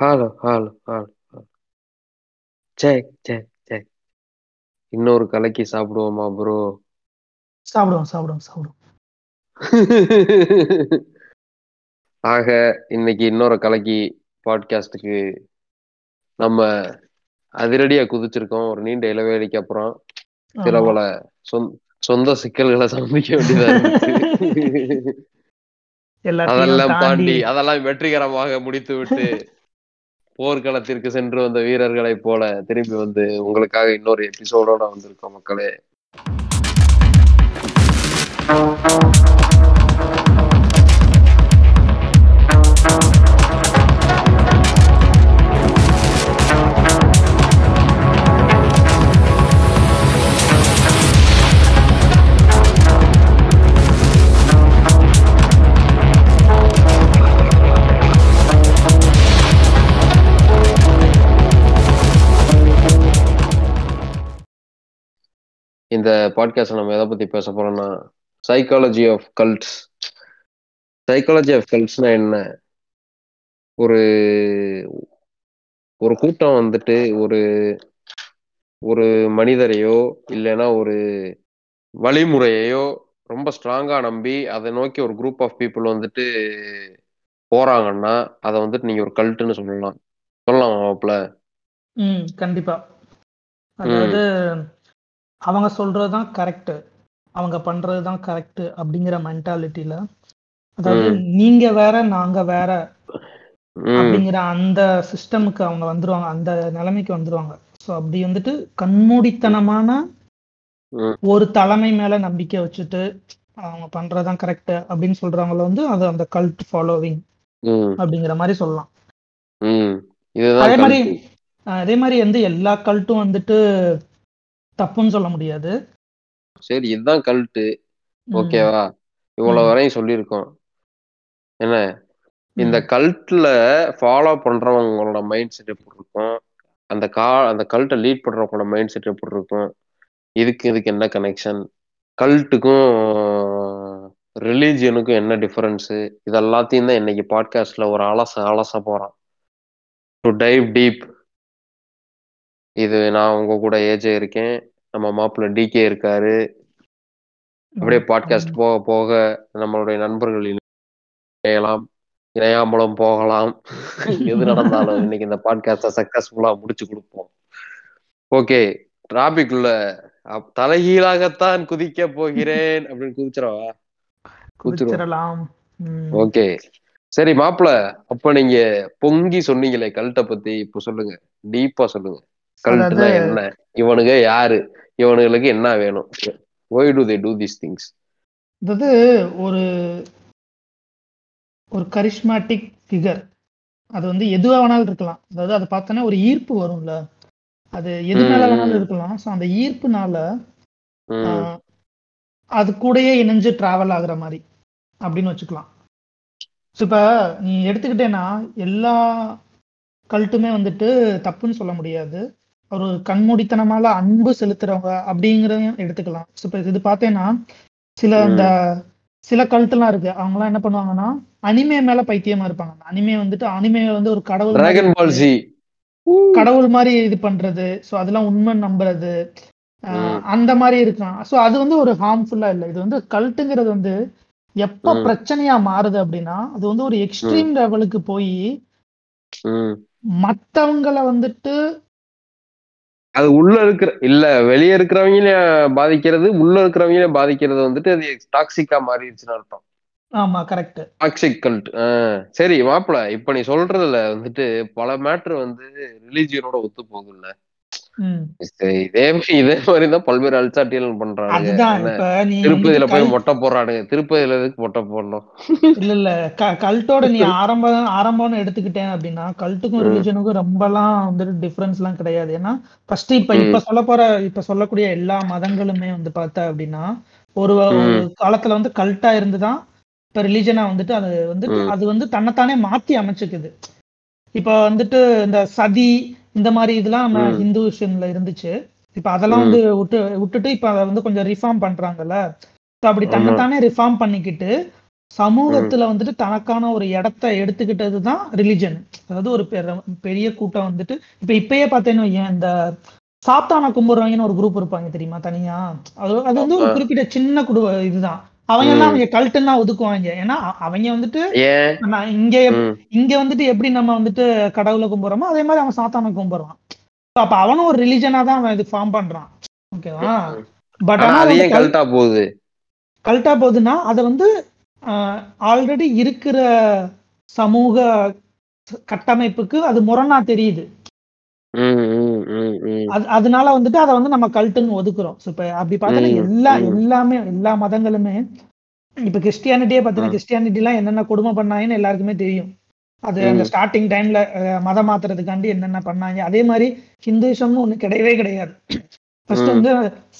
Hello hello hello check check check இன்னொரு கலக்கி சாப்பிடுவோமா bro சாப்பிடுவோம் சாப்பிடுவோம் சாப்பிடுவோம். ஆக இன்னைக்கு இன்னொரு கலக்கி பாட்காஸ்டுக்கு நம்ம அதிரடியா குதிச்சிருக்கோம். ஒரு நீண்ட இளவேளைக்கு அப்புறம் சில. பல சொந் சொந்த சிக்கல்களை சந்திக்க வேண்டியதா இருந்துச்சு அதெல்லாம் தாண்டி அதெல்லாம் வெற்றிகரமாக முடித்து விட்டு போர்க்களத்திற்கு சென்று வந்த வீரர்களை போல திரும்பி வந்து உங்களுக்காக இன்னொரு எபிசோடோட வந்திருக்கோம் மக்களே. இந்த பாட்காஸ்ட் நம்ம எதை பத்தி பேச போறோம்னா psychology of cults psychology of கல்ட்ஸ்னா என்ன? ஒரு ஒரு கூட்டம் வந்துட்டு ஒரு ஒரு மனிதரையோ இல்லைன்னா ஒரு வழிமுறையையோ ரொம்ப ஸ்ட்ராங்கா நம்பி அதை நோக்கி ஒரு குரூப் ஆஃப் பீப்புள் வந்துட்டு போறாங்கன்னா அதை வந்துட்டு நீங்க ஒரு கல்ட்டுன்னு சொல்லலாம். சொல்லலாம் மாப்பிள ம் கண்டிப்பா. அதாவது அவங்க சொல்றது தான் கரெக்ட் அவங்க பண்றது தான் கரெக்ட் அப்படிங்கிற மென்டாலிட்டியில அதாவது. நீங்க வேற நாங்க வேற அப்படிங்கிற அந்த சிஸ்டமுக்கு அவங்க வந்துருவாங்க அந்த நிலைமைக்கு வந்துருவாங்க. ஸோ அப்படி வந்துட்டு கண்மூடித்தனமான. ஒரு தலைமை மேல நம்பிக்கை வச்சுட்டு அவங்க பண்றதுதான் கரெக்ட் அப்படின்னு சொல்றவங்கள வந்து அது அந்த கல்ட் ஃபாலோவிங் அப்படிங்கிற மாதிரி சொல்லலாம். அதே மாதிரி அதே மாதிரி வந்து எல்லா கல்ட்டும் வந்துட்டு தப்புன்னு சொல்ல முடியாது. சரி இதுதான் கல்ட்டு ஓகேவா? இவ்வளவு வரையும் சொல்லியிருக்கோம். என்ன? இந்த கல்ட்ல ஃபாலோ பண்றவங்களோட மைண்ட் செட் எப்படி இருக்கும்? அந்த கா அந்த கல்ட்டை லீட் பண்றவங்களோட மைண்ட் செட் எப்படி இருக்கும்? இதுக்கு இதுக்கு என்ன கனெக்ஷன் கல்ட்டுக்கும் ரிலீஜியனுக்கும் என்ன டிஃபரன்ஸு இது எல்லாத்தையும் தான் இன்னைக்கு பாட்காஸ்ட்ல ஒரு அலச அலச போறோம் டு டைவ் டீப் இது நான் உங்க கூட ஏஜே இருக்கேன். நம்ம மாப்பிள்ள டிகே இருக்காரு. அப்படியே பாட்காஸ்ட் போக போக நம்மளுடைய நண்பர்கள் இணையலாம் இணையாமலும் போகலாம். எது நடந்தாலும் இன்னைக்கு இந்த பாட்காஸ்ட சக்சஸ்ஃபுல்லா முடிச்சு கொடுப்போம். ஓகே டிராபிக் உள்ள தலைகீழாகத்தான் குதிக்க போகிறேன் அப்படின்னு குதிச்சிடவா? குதிச்சிடலாம். ஓகே சரி மாப்பிள அப்ப நீங்க பொங்கி சொன்னீங்களே கல்ட்டை பத்தி இப்ப சொல்லுங்க. டீப்பா சொல்லுங்க. கல்ட்டுனா என்ன? இவனுங்க யாரு? இவனுங்களுக்கு என்ன வேணும்? Why do they do these things அதாவது ஒரு ஒரு கரிஷ்மாட்டிக் ஃபிகர் அது வந்து எதுவா வேணாலும் இருக்கலாம். அதாவது அதை பார்த்தோன்னா ஒரு ஈர்ப்பு வரும்ல. அது எது மேல ம், வேணாலும். இருக்கலாம். ஸோ அந்த ஈர்ப்புனால அது கூடயே இணைஞ்சு டிராவல் ஆகுற மாதிரி அப்படின்னு வச்சுக்கலாம். ஸோ இப்போ நீ எடுத்துக்கிட்டேன்னா எல்லா கல்ட்டுமே வந்துட்டு தப்புன்னு சொல்ல முடியாது. ஒரு கண்மூடித்தனமால அன்பு செலுத்துறவங்க அப்படிங்கிறதையும் எடுத்துக்கலாம். இப்போ இது பார்த்தேன்னா சில. இந்த சில கல்ட்டுலாம் இருக்கு. அவங்கலாம் என்ன பண்ணுவாங்கன்னா அனிமே மேல பைத்தியமா இருப்பாங்க. அனிமே வந்துட்டு அனிமே வந்து ஒரு கடவுள் கடவுள் மாதிரி இது பண்றது. ஸோ அதெல்லாம் உண்மை நம்புறது. அந்த மாதிரி இருக்கலாம். ஸோ அது வந்து ஒரு ஹார்ம்ஃபுல்லா இல்லை. இது வந்து கல்ட்டுங்கிறது வந்து எப்ப. பிரச்சனையா மாறுது அப்படின்னா அது வந்து ஒரு எக்ஸ்ட்ரீம் லெவலுக்கு போய் ம். மத்தவங்களை வந்துட்டு அது உள்ள இருக்கிற இல்ல வெளிய இருக்கிறவங்களையும் பாதிக்கிறது உள்ள இருக்கிறவங்களையும் பாதிக்கிறது வந்துட்டு அது டாக்ஸிக்கா மாறிடுச்சுன்னு அர்த்தம். ஆமா கரெக்ட் டாக்ஸிக் கல்ட் சரி மாப்பிள இப்ப நீ சொல்றதுல வந்துட்டு பல மேட்ரு வந்து ரிலீஜியனோட ஒத்து போகுதுல்ல இதே இதே மாதிரி தான் பல்வேறு அல்சாட்டியல் நீ திருப்பதியில போய் மொட்டை போடுறானுங்க திருப்பதியில எதுக்கு மொட்டை போடணும் இல்ல இல்ல கல்ட்டோட நீ ஆரம்பம் ஆரம்பம்னு எடுத்துக்கிட்டேன் அப்படின்னா கல்ட்டுக்கும். ரிலிஜனுக்கும் ரொம்பலாம் வந்துட்டு டிஃபரன்ஸ் எல்லாம் கிடையாது ஏன்னா ஃபர்ஸ்ட் இப்ப. இப்ப சொல்ல போற இப்ப சொல்லக்கூடிய எல்லா மதங்களுமே வந்து பார்த்த அப்படின்னா ஒரு. காலத்துல வந்து கல்ட்டா இருந்துதான் இப்ப ரிலிஜனா வந்துட்டு அது வந்துட்டு ம். அது வந்து தன்னைத்தானே மாத்தி அமைச்சுக்குது இப்ப வந்துட்டு இந்த சதி இந்த மாதிரி இதெல்லாம் நம்ம. ஹிந்துஷன்ல இருந்துச்சு இப்ப அதெல்லாம். வந்து விட்டு விட்டுட்டு இப்ப அதை வந்து கொஞ்சம் ரிஃபார்ம் பண்றாங்கல்ல அப்படி. தன்னைத்தானே ரிஃபார்ம் பண்ணிக்கிட்டு சமூகத்துல வந்துட்டு தனக்கான ஒரு இடத்த எடுத்துக்கிட்டது தான் ரிலிஜன் அதாவது ஒரு பெர- பெரிய கூட்டம் வந்துட்டு இப்ப இப்பயே பார்த்தேன்னு இந்த சாத்தானா கும்பிடுறவங்கன்னு ஒரு குரூப் இருப்பாங்க தெரியுமா தனியா அது அது வந்து ஒரு. குறிப்பிட்ட சின்ன குடும்ப இதுதான் அவங்க எல்லாம். அவங்க கல்ட்டுன்னா ஒதுக்குவாங்க ஏன்னா அவங்க வந்துட்டு இங்க இங்க வந்துட்டு எப்படி நம்ம வந்துட்டு கடவுளை கும்பிடுறோமோ அதே மாதிரி அவன் சாத்தானை கும்பிடுறான் அப்ப அவனும் ஒரு ரிலிஜனா தான் அவன் இது ஃபார்ம் பண்றான் ஓகேவா. பட் ஆனா அது ஏன் கல்ட்டா போகுது கல்ட்டா போகுதுன்னா அதை வந்து ஆல்ரெடி இருக்கிற சமூக கட்டமைப்புக்கு அது முரணா தெரியுது. அது அதனால வந்துட்டு அதை வந்து நம்ம கல்ட்டுன்னு ஒதுக்குறோம் ஸோ இப்போ அப்படி பார்த்தோன்னா ம், எல்லா. எல்லாமே எல்லா மதங்களுமே இப்போ கிறிஸ்டியானிட்டியே பார்த்தீங்கன்னா. கிறிஸ்டியானிட்டிலாம் என்னென்ன கொடுமை பண்ணாங்கன்னு எல்லாருக்குமே தெரியும் அது அந்த. ஸ்டார்டிங் டைம்ல மதம் மாத்துறதுக்காண்டி என்னென்ன பண்ணாங்க அதே மாதிரி ஹிந்துசம்னு ஒண்ணு கிடையவே கிடையாது ஃபர்ஸ்ட். வந்து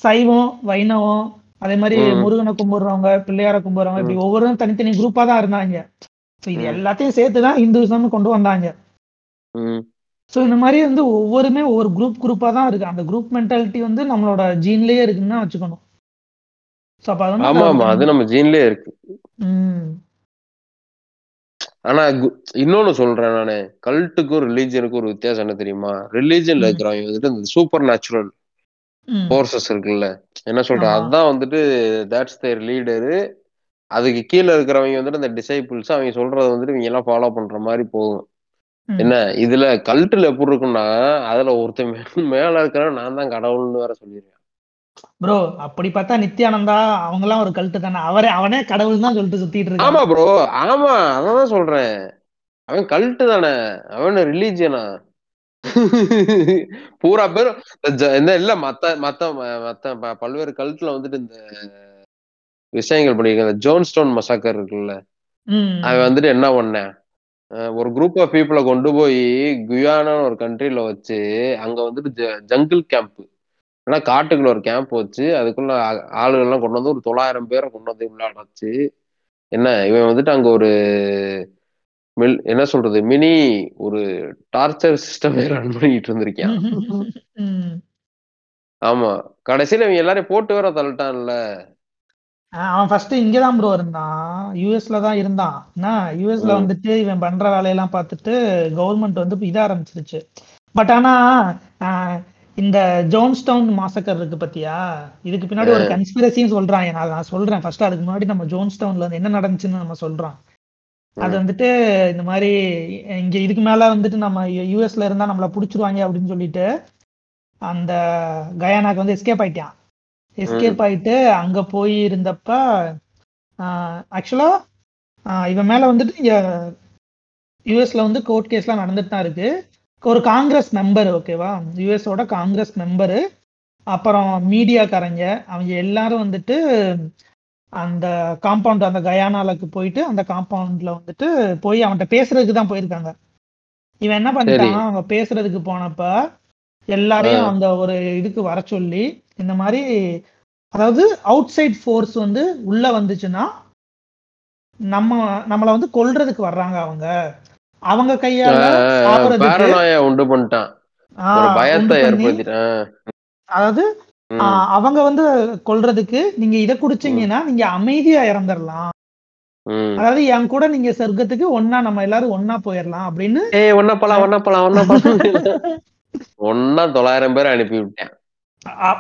சைவம் வைணவம் அதே மாதிரி. முருகனை கும்பிடுறவங்க பிள்ளையார கும்பிடுறவங்க இப்படி ஒவ்வொருவரும் தனித்தனி குரூப்பா தான் இருந்தாங்க ஸோ இது. எல்லாத்தையும் சேர்த்து தான் ஹிந்துசம்னு கொண்டு வந்தாங்க. ஸோ இந்த மாதிரி வந்து ஒவ்வொருமே ஒவ்வொரு குரூப் குரூப்பாக தான் இருக்கு. அந்த குரூப் மென்டாலிட்டி வந்து நம்மளோட ஜீன்லயே இருக்குன்னு வச்சுக்கணும். ஸோ அப்போ ஆமா ஆமா அந்த- அது நம்ம ஜீன்லயே இருக்கு. ஆனா இன்னொன்னு சொல்றேன் நானு. கல்ட்டுக்கும் ரிலீஜனுக்கும் ஒரு வித்தியாசம் என்ன தெரியுமா? ரிலீஜன்ல ம். இருக்கிறவங்க வந்துட்டு இந்த சூப்பர் நேச்சுரல் ம், ஃபோர்ஸஸ் இருக்குல்ல. என்ன சொல்ற? ஆமா. அதுதான் வந்துட்டு தட்ஸ் தேர் லீடரு அதுக்கு கீழே இருக்கிறவங்க வந்துட்டு இந்த டிசைபிள்ஸ் அவங்க சொல்றத வந்துட்டு இவங்க எல்லாம் ஃபாலோ பண்ற மாதிரி போகும். என்ன? இதுல கல்ட்டுல எப்படி இருக்குன்னா அதுல ஒருத்தன் மேல இருக்கிறவன் நான் தான் கடவுள்னு வேற சொல்லிருக்கேன் ப்ரோ அப்படி பார்த்தா நித்யானந்தா அவங்கலாம் ஒரு கல்ட்டு தானே. அவரே அவனே கடவுள் தான் சொல்லிட்டு சுத்திட்டு இருக்கான். ஆமா ப்ரோ ஆமா அதான் சொல்றேன். அவன் கல்ட்டு தானே. அவன் ரிலீஜியனா பூரா பேரும் இந்த இந்த இல்ல மத்த மத்த மத்த பல்வேறு கல்ட்டுல வந்துட்டு இந்த விஷயங்கள் பண்ணிருக்காங்க இந்த ஜோன் ஸ்டோன் மசாக்கர் இருக்குல்ல. அவன் வந்துட்டு என்ன பண்ணேன்? ஒரு குரூப் ஆஃப் பீப்புளை கொண்டு போய் குயானான்னு ஒரு கண்ட்ரில வச்சு அங்க வந்துட்டு ஜங்கிள் கேம்ப் ஏன்னா காட்டுக்குள்ள ஒரு கேம்ப் வச்சு அதுக்குள்ள ஆளுகள்லாம் கொண்டு வந்து ஒரு தொள்ளாயிரம் பேரை கொண்டு வந்து உள்ள அடைச்சு என்ன இவன் வந்துட்டு அங்க ஒரு மில் என்ன சொல்றது மினி ஒரு டார்ச்சர் சிஸ்டமே ரன் பண்ணிட்டு இருந்திருக்கான். ஆமா. கடைசியில இவன் எல்லாரையும் போட்டு வேற தள்ளிட்டான்ல. அவன் ஃபர்ஸ்ட் இங்கதான் ப்ரோ இருந்தான். யூஎஸ்ல தான் இருந்தான். என்ன? யூஎஸ்ல. வந்துட்டு இவன் பண்ற வேலையெல்லாம் பார்த்துட்டு கவர்மெண்ட் வந்து இத ஆரம்பிச்சிருச்சு. பட் ஆனா இந்த ஜோன்ஸ்டவுன் மாசக்கர் இருக்கு பாத்தியா? இதுக்கு பின்னாடி ஒரு கன்ஸ்பிரசியும் சொல்றான். நான் நான் சொல்றேன். ஃபர்ஸ்ட் அதுக்கு முன்னாடி நம்ம ஜோன்ஸ்டவுன்ல வந்து என்ன நடந்துச்சுன்னு நம்ம சொல்றோம். அது. வந்துட்டு இந்த மாதிரி இங்க இதுக்கு மேல வந்துட்டு நம்ம யூஎஸ்ல இருந்தா நம்மள புடிச்சிருவாங்க அப்படின்னு சொல்லிட்டு அந்த கயானாக்கு வந்து எஸ்கேப் ஆயிட்டான். எஸ்கேப் ஆயிட்டு அங்க போய் இருந்தப்ப ஆக்சுவலா இவன் மேல வந்துட்டு இங்க யூஎஸ்ல வந்து கோர்ட் கேஸ்லாம் நடந்துட்டு தான் இருக்கு. ஒரு காங்கிரஸ் மெம்பர் ஓகேவா யூஎஸோட காங்கிரஸ் மெம்பரு அப்புறம் மீடியாக்காரங்க அவங்க எல்லாரும் வந்துட்டு அந்த காம்பவுண்ட் அந்த கயானாலுக்கு போயிட்டு அந்த காம்பவுண்ட்ல வந்துட்டு போய் அவன்கிட்ட பேசுறதுக்கு தான் போயிருக்காங்க. இவன் என்ன பண்ணிட்டான் அவங்க பேசுறதுக்கு போனப்ப எல்லாரையும் அந்த ஒரு இதுக்கு வர சொல்லி இந்த மாதிரி அதாவது அவுட் சைட் ஃபோர்ஸ் வந்து உள்ள வந்துச்சுன்னா நம்ம நம்மள வந்து கொல்றதுக்கு வர்றாங்க அவங்க. அவங்க கையால உண்டு பண்ணிட்டான். பயத்தை ஏற்படுத்திட்டான். அதாவது அவங்க வந்து கொல்றதுக்கு நீங்க இத குடிச்சீங்கன்னா நீங்க அமைதியா இறந்துடலாம். அதாவது என் கூட நீங்க சொர்க்கத்துக்கு ஒன்னா நம்ம எல்லாரும் ஒன்னா போயிடலாம் அப்படின்னு ஒன்னா போலாம் ஒன்னா போலாம் ஒன்னா போலாம். ஒன்னா தொள்ளாயிரம் பேரை அனுப்பி விட்டேன்.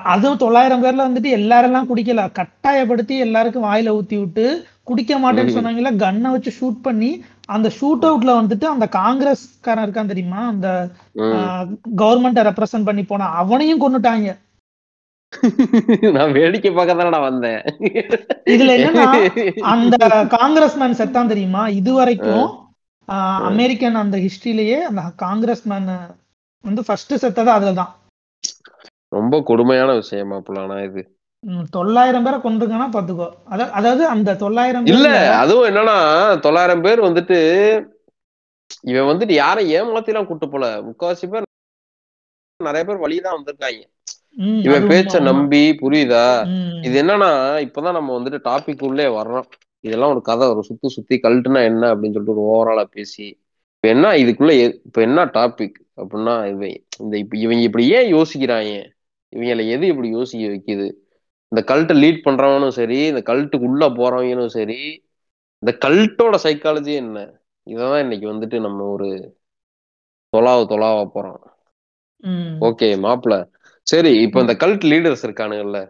அதுவும் தொள்ளாயிரம் பேர்ல வந்துட்டு எல்லாரெல்லாம் குடிக்கல. கட்டாயப்படுத்தி எல்லாருக்கும் வாயில ஊத்தி விட்டு குடிக்க மாட்டேன்னு ம். சொன்னாங்கல்ல கன்னை வச்சு ஷூட் பண்ணி அந்த ஷூட் அவுட்ல வந்துட்டு அந்த காங்கிரஸ்காரன் இருக்கான் தெரியுமா? அந்த. கவர்மெண்ட்டை ரெப்ரசன்ட் பண்ணி போன அவனையும் கொன்னுட்டாங்க. நான் வேடிக்கை பார்க்க வந்தேன். இதுல என்னன்னா அந்த காங்கிரஸ்மேன் செத்தான் தெரியுமா? இது வரைக்கும் அமெரிக்கன் அந்த ஹிஸ்டரியிலேயே அந்த காங்கிரஸ்மேன் வந்து ஃபர்ஸ்ட் செத்தது அதுலதான். ரொம்ப கொடுமையான விஷயமா புலானா இது. தொள்ளாயிரம் பேரை கொண்டிருக்கானா பாத்துக்கோ. அத- அதாவது அந்த தொள்ளாயிரம் இல்ல அதுவும் என்னன்னா தொள்ளாயிரம் பேர் வந்துட்டு இவன் வந்துட்டு யாரை ஏமாத்திலாம் கூட்டு போல? முக்காவாசி பேர் நிறைய பேர் வழிதான் வந்திருக்காங்க. இவன் பேச்ச. நம்பி புரியுதா? இது என்னன்னா இப்பதான் நம்ம வந்துட்டு டாபிக் உள்ளே வர்றோம். இதெல்லாம் ஒரு கதை ஒரு சுத்தி சுத்தி கல்ட்டுனா என்ன அப்படின்னு சொல்லிட்டு ஒரு ஓவராலா பேசி இப்ப என்ன இதுக்குள்ள இப்ப என்ன டாபிக் அப்படின்னா இவன் இந்த இப்ப இவங்க இப்படி ஏன் யோசிக்கிறாங்க? இவங்கள எது இப்படி யோசிக்க வைக்குது? இந்த கல்ட்டை லீட் பண்றவனும் சரி இந்த கல்ட்டுக்கு உள்ள போறவங்களும் சரி இந்த கல்ட்டோட சைக்காலஜி என்ன? இததான் இன்னைக்கு வந்துட்டு நம்ம ஒரு தொலாவ தொலாவ போறோம். ஓகே மாப்பிள. சரி இப்போ இந்த கல்ட் லீடர்ஸ் இருக்கானுங்கல்ல.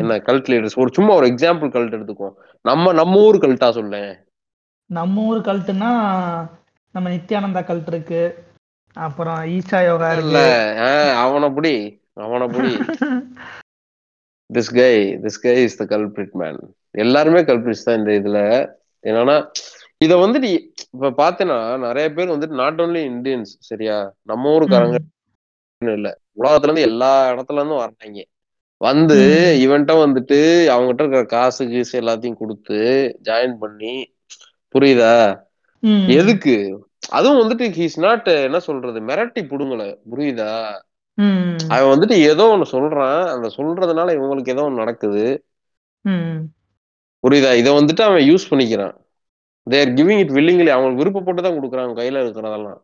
என்ன கல்ட் லீடர்ஸ் ஒரு சும்மா ஒரு எக்ஸாம்பிள் கல்ட் எடுத்துக்குவோம். நம்ம நம்ம ஊர் கல்ட்டா சொல்லேன். நம்ம ஊர் கல்ட்டுனா நம்ம நித்யானந்தா கல்ட் இருக்கு. அப்புறம் ஈஷா யோகா இல்ல அவன புடி அவன புடி. This guy this guy is the culprit man எல்லாருமே கல்பிரிட்ஸ் தான் இந்த இதுல. என்னன்னா இத வந்து நீ இப்ப பாத்தீங்கன்னா நிறைய பேர் வந்துட்டு நாட் ஓன்லி இந்தியன்ஸ் சரியா? நம்ம ஊருக்காரங்க இல்ல. உலகத்துல இருந்து எல்லா இடத்துல இருந்தும் வர்றாங்க. வந்து. இவன்ட்ட வந்துட்டு அவங்ககிட்ட இருக்கிற காசு கீசு எல்லாத்தையும் கொடுத்து ஜாயின் பண்ணி புரியுதா. எதுக்கு? அதுவும் வந்துட்டு ஹீஸ் நாட் என்ன சொல்றது மிரட்டி புடுங்கல. புரியுதா. அவன் வந்துட்டு ஏதோ ஒண்ணு சொல்றான். அந்த சொல்றதுனால இவங்களுக்கு ஏதோ ஒண்ணு நடக்குது. புரியுதா? இதை வந்துட்டு அவன் யூஸ் பண்ணிக்கிறான். தேர் கிவிங் இட் வில்லிங்லி அவங்களுக்கு விருப்பப்பட்டு தான் கொடுக்குறாங்க கையில இருக்கிறதெல்லாம்.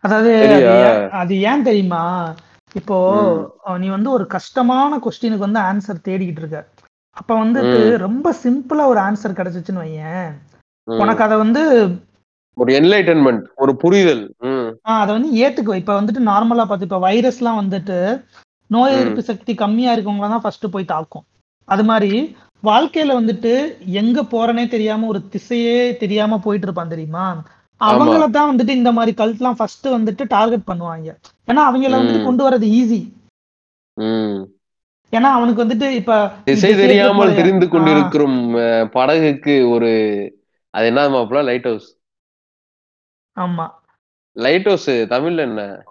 அதாவது அது? ஏன் தெரியுமா? இப்போ நீ வந்து ஒரு கஷ்டமான கொஸ்டினுக்கு வந்து ஆன்சர் தேடிக்கிட்டு இருக்க. அப்ப வந்துட்டு ம். ரொம்ப சிம்பிளா ஒரு ஆன்சர் கிடைச்சிச்சுன்னு வையேன். உனக்கு அதை வந்து ஒரு என்லைட்டன்மெண்ட் ஒரு புரிதல். அதை வந்து ஏத்துக்குவ இப்ப வந்துட்டு நார்மலா பார்த்து இப்ப வைரஸ்லாம் வந்துட்டு நோய். எதிர்ப்பு சக்தி கம்மியா இருக்கவங்கள தான் ஃபர்ஸ்ட் போய் தாக்கும். அது மாதிரி வாழ்க்கையில வந்துட்டு எங்க போறனே தெரியாம ஒரு திசையே தெரியாம போயிட்டு இருப்பான் தெரியுமா? அவங்கள தான் வந்துட்டு இந்த மாதிரி கல்ட்லாம் ஃபர்ஸ்ட் வந்துட்டு டார்கெட் பண்ணுவாங்க. ஏன்னா அவங்கள வந்துட்டு. கொண்டு வர்றது ஈஸி ஏன்னா அவனுக்கு வந்துட்டு இப்ப திசை தெரியாமல் தெரிந்து? கொண்டிருக்கும் படகுக்கு ஒரு அது என்ன மாப்பிள லைட் ஹவுஸ் ஆமா. லைட் ஹவுஸ் தமிழ்ல என்ன?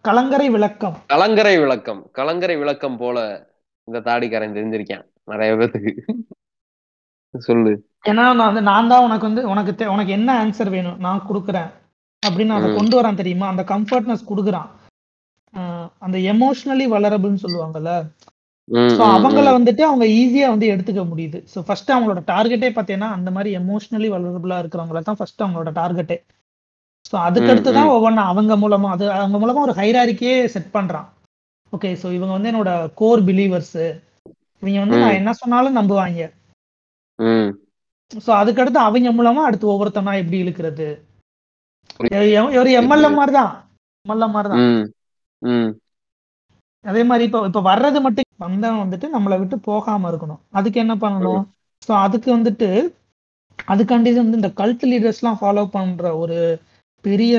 கலங்கரை விளக்கம். கலங்கரை விளக்கம். கலங்கரை விளக்கம் போல இந்த தாடிக்காரன் தெரிஞ்சிருக்கேன். நிறைய பேத்துக்கு. சொல்லு. ஏன்னா நான் வந்து நான் தான் உனக்கு வந்து உனக்கு உனக்கு என்ன ஆன்சர் வேணும்? நான் கொடுக்குறேன். அப்படின்னு அதை. கொண்டு வரான் தெரியுமா? அந்த கம்ஃபர்ட்னஸ் கொடுக்குறான். அந்த எமோஷனலி வளரபிள்னு சொல்லுவாங்கல்ல? ஸோ அவங்கள. வந்துட்டு அவங்க ஈஸியா வந்து எடுத்துக்க முடியுது. ஸோ ஃபர்ஸ்ட் அவங்களோட டார்கெட்டே பார்த்தீங்கன்னா அந்த மாதிரி எமோஷனலி வளரபிளா இருக்கிறவங்கள தான் ஃபர்ஸ்ட் அவங்களோட டார்கெட்டே ஸோ அதுக்கடுத்து தான் ஒவ்வொன்றும் அவங்க மூலமா அது அவங்க மூலமா ஒரு ஹைராரிக்கே செட் பண்றான். ஓகே ஸோ இவங்க வந்து என்னோட கோர் பிலீவர்ஸ் இவங்க வந்து நான். என்ன சொன்னாலும் நம்புவாங்க. ஸோ அதுக்கடுத்து அவங்க மூலமா அடுத்து ஒவ்வொருத்தனா எப்படி இழுக்கிறது? ஒரு எம்எல்ஏ மாதிரி தான். எம்எல்ஏ மாதிரி தான். அதே மாதிரி இப்போ இப்போ வர்றது மட்டும் வந்தவன் வந்துட்டு நம்மளை விட்டு போகாம இருக்கணும். அதுக்கு என்ன பண்ணணும்? ஸோ அதுக்கு வந்துட்டு அதுக்காண்டி வந்து இந்த கல்ட் லீடர்ஸ்லாம் ஃபாலோ பண்ற ஒரு பெரிய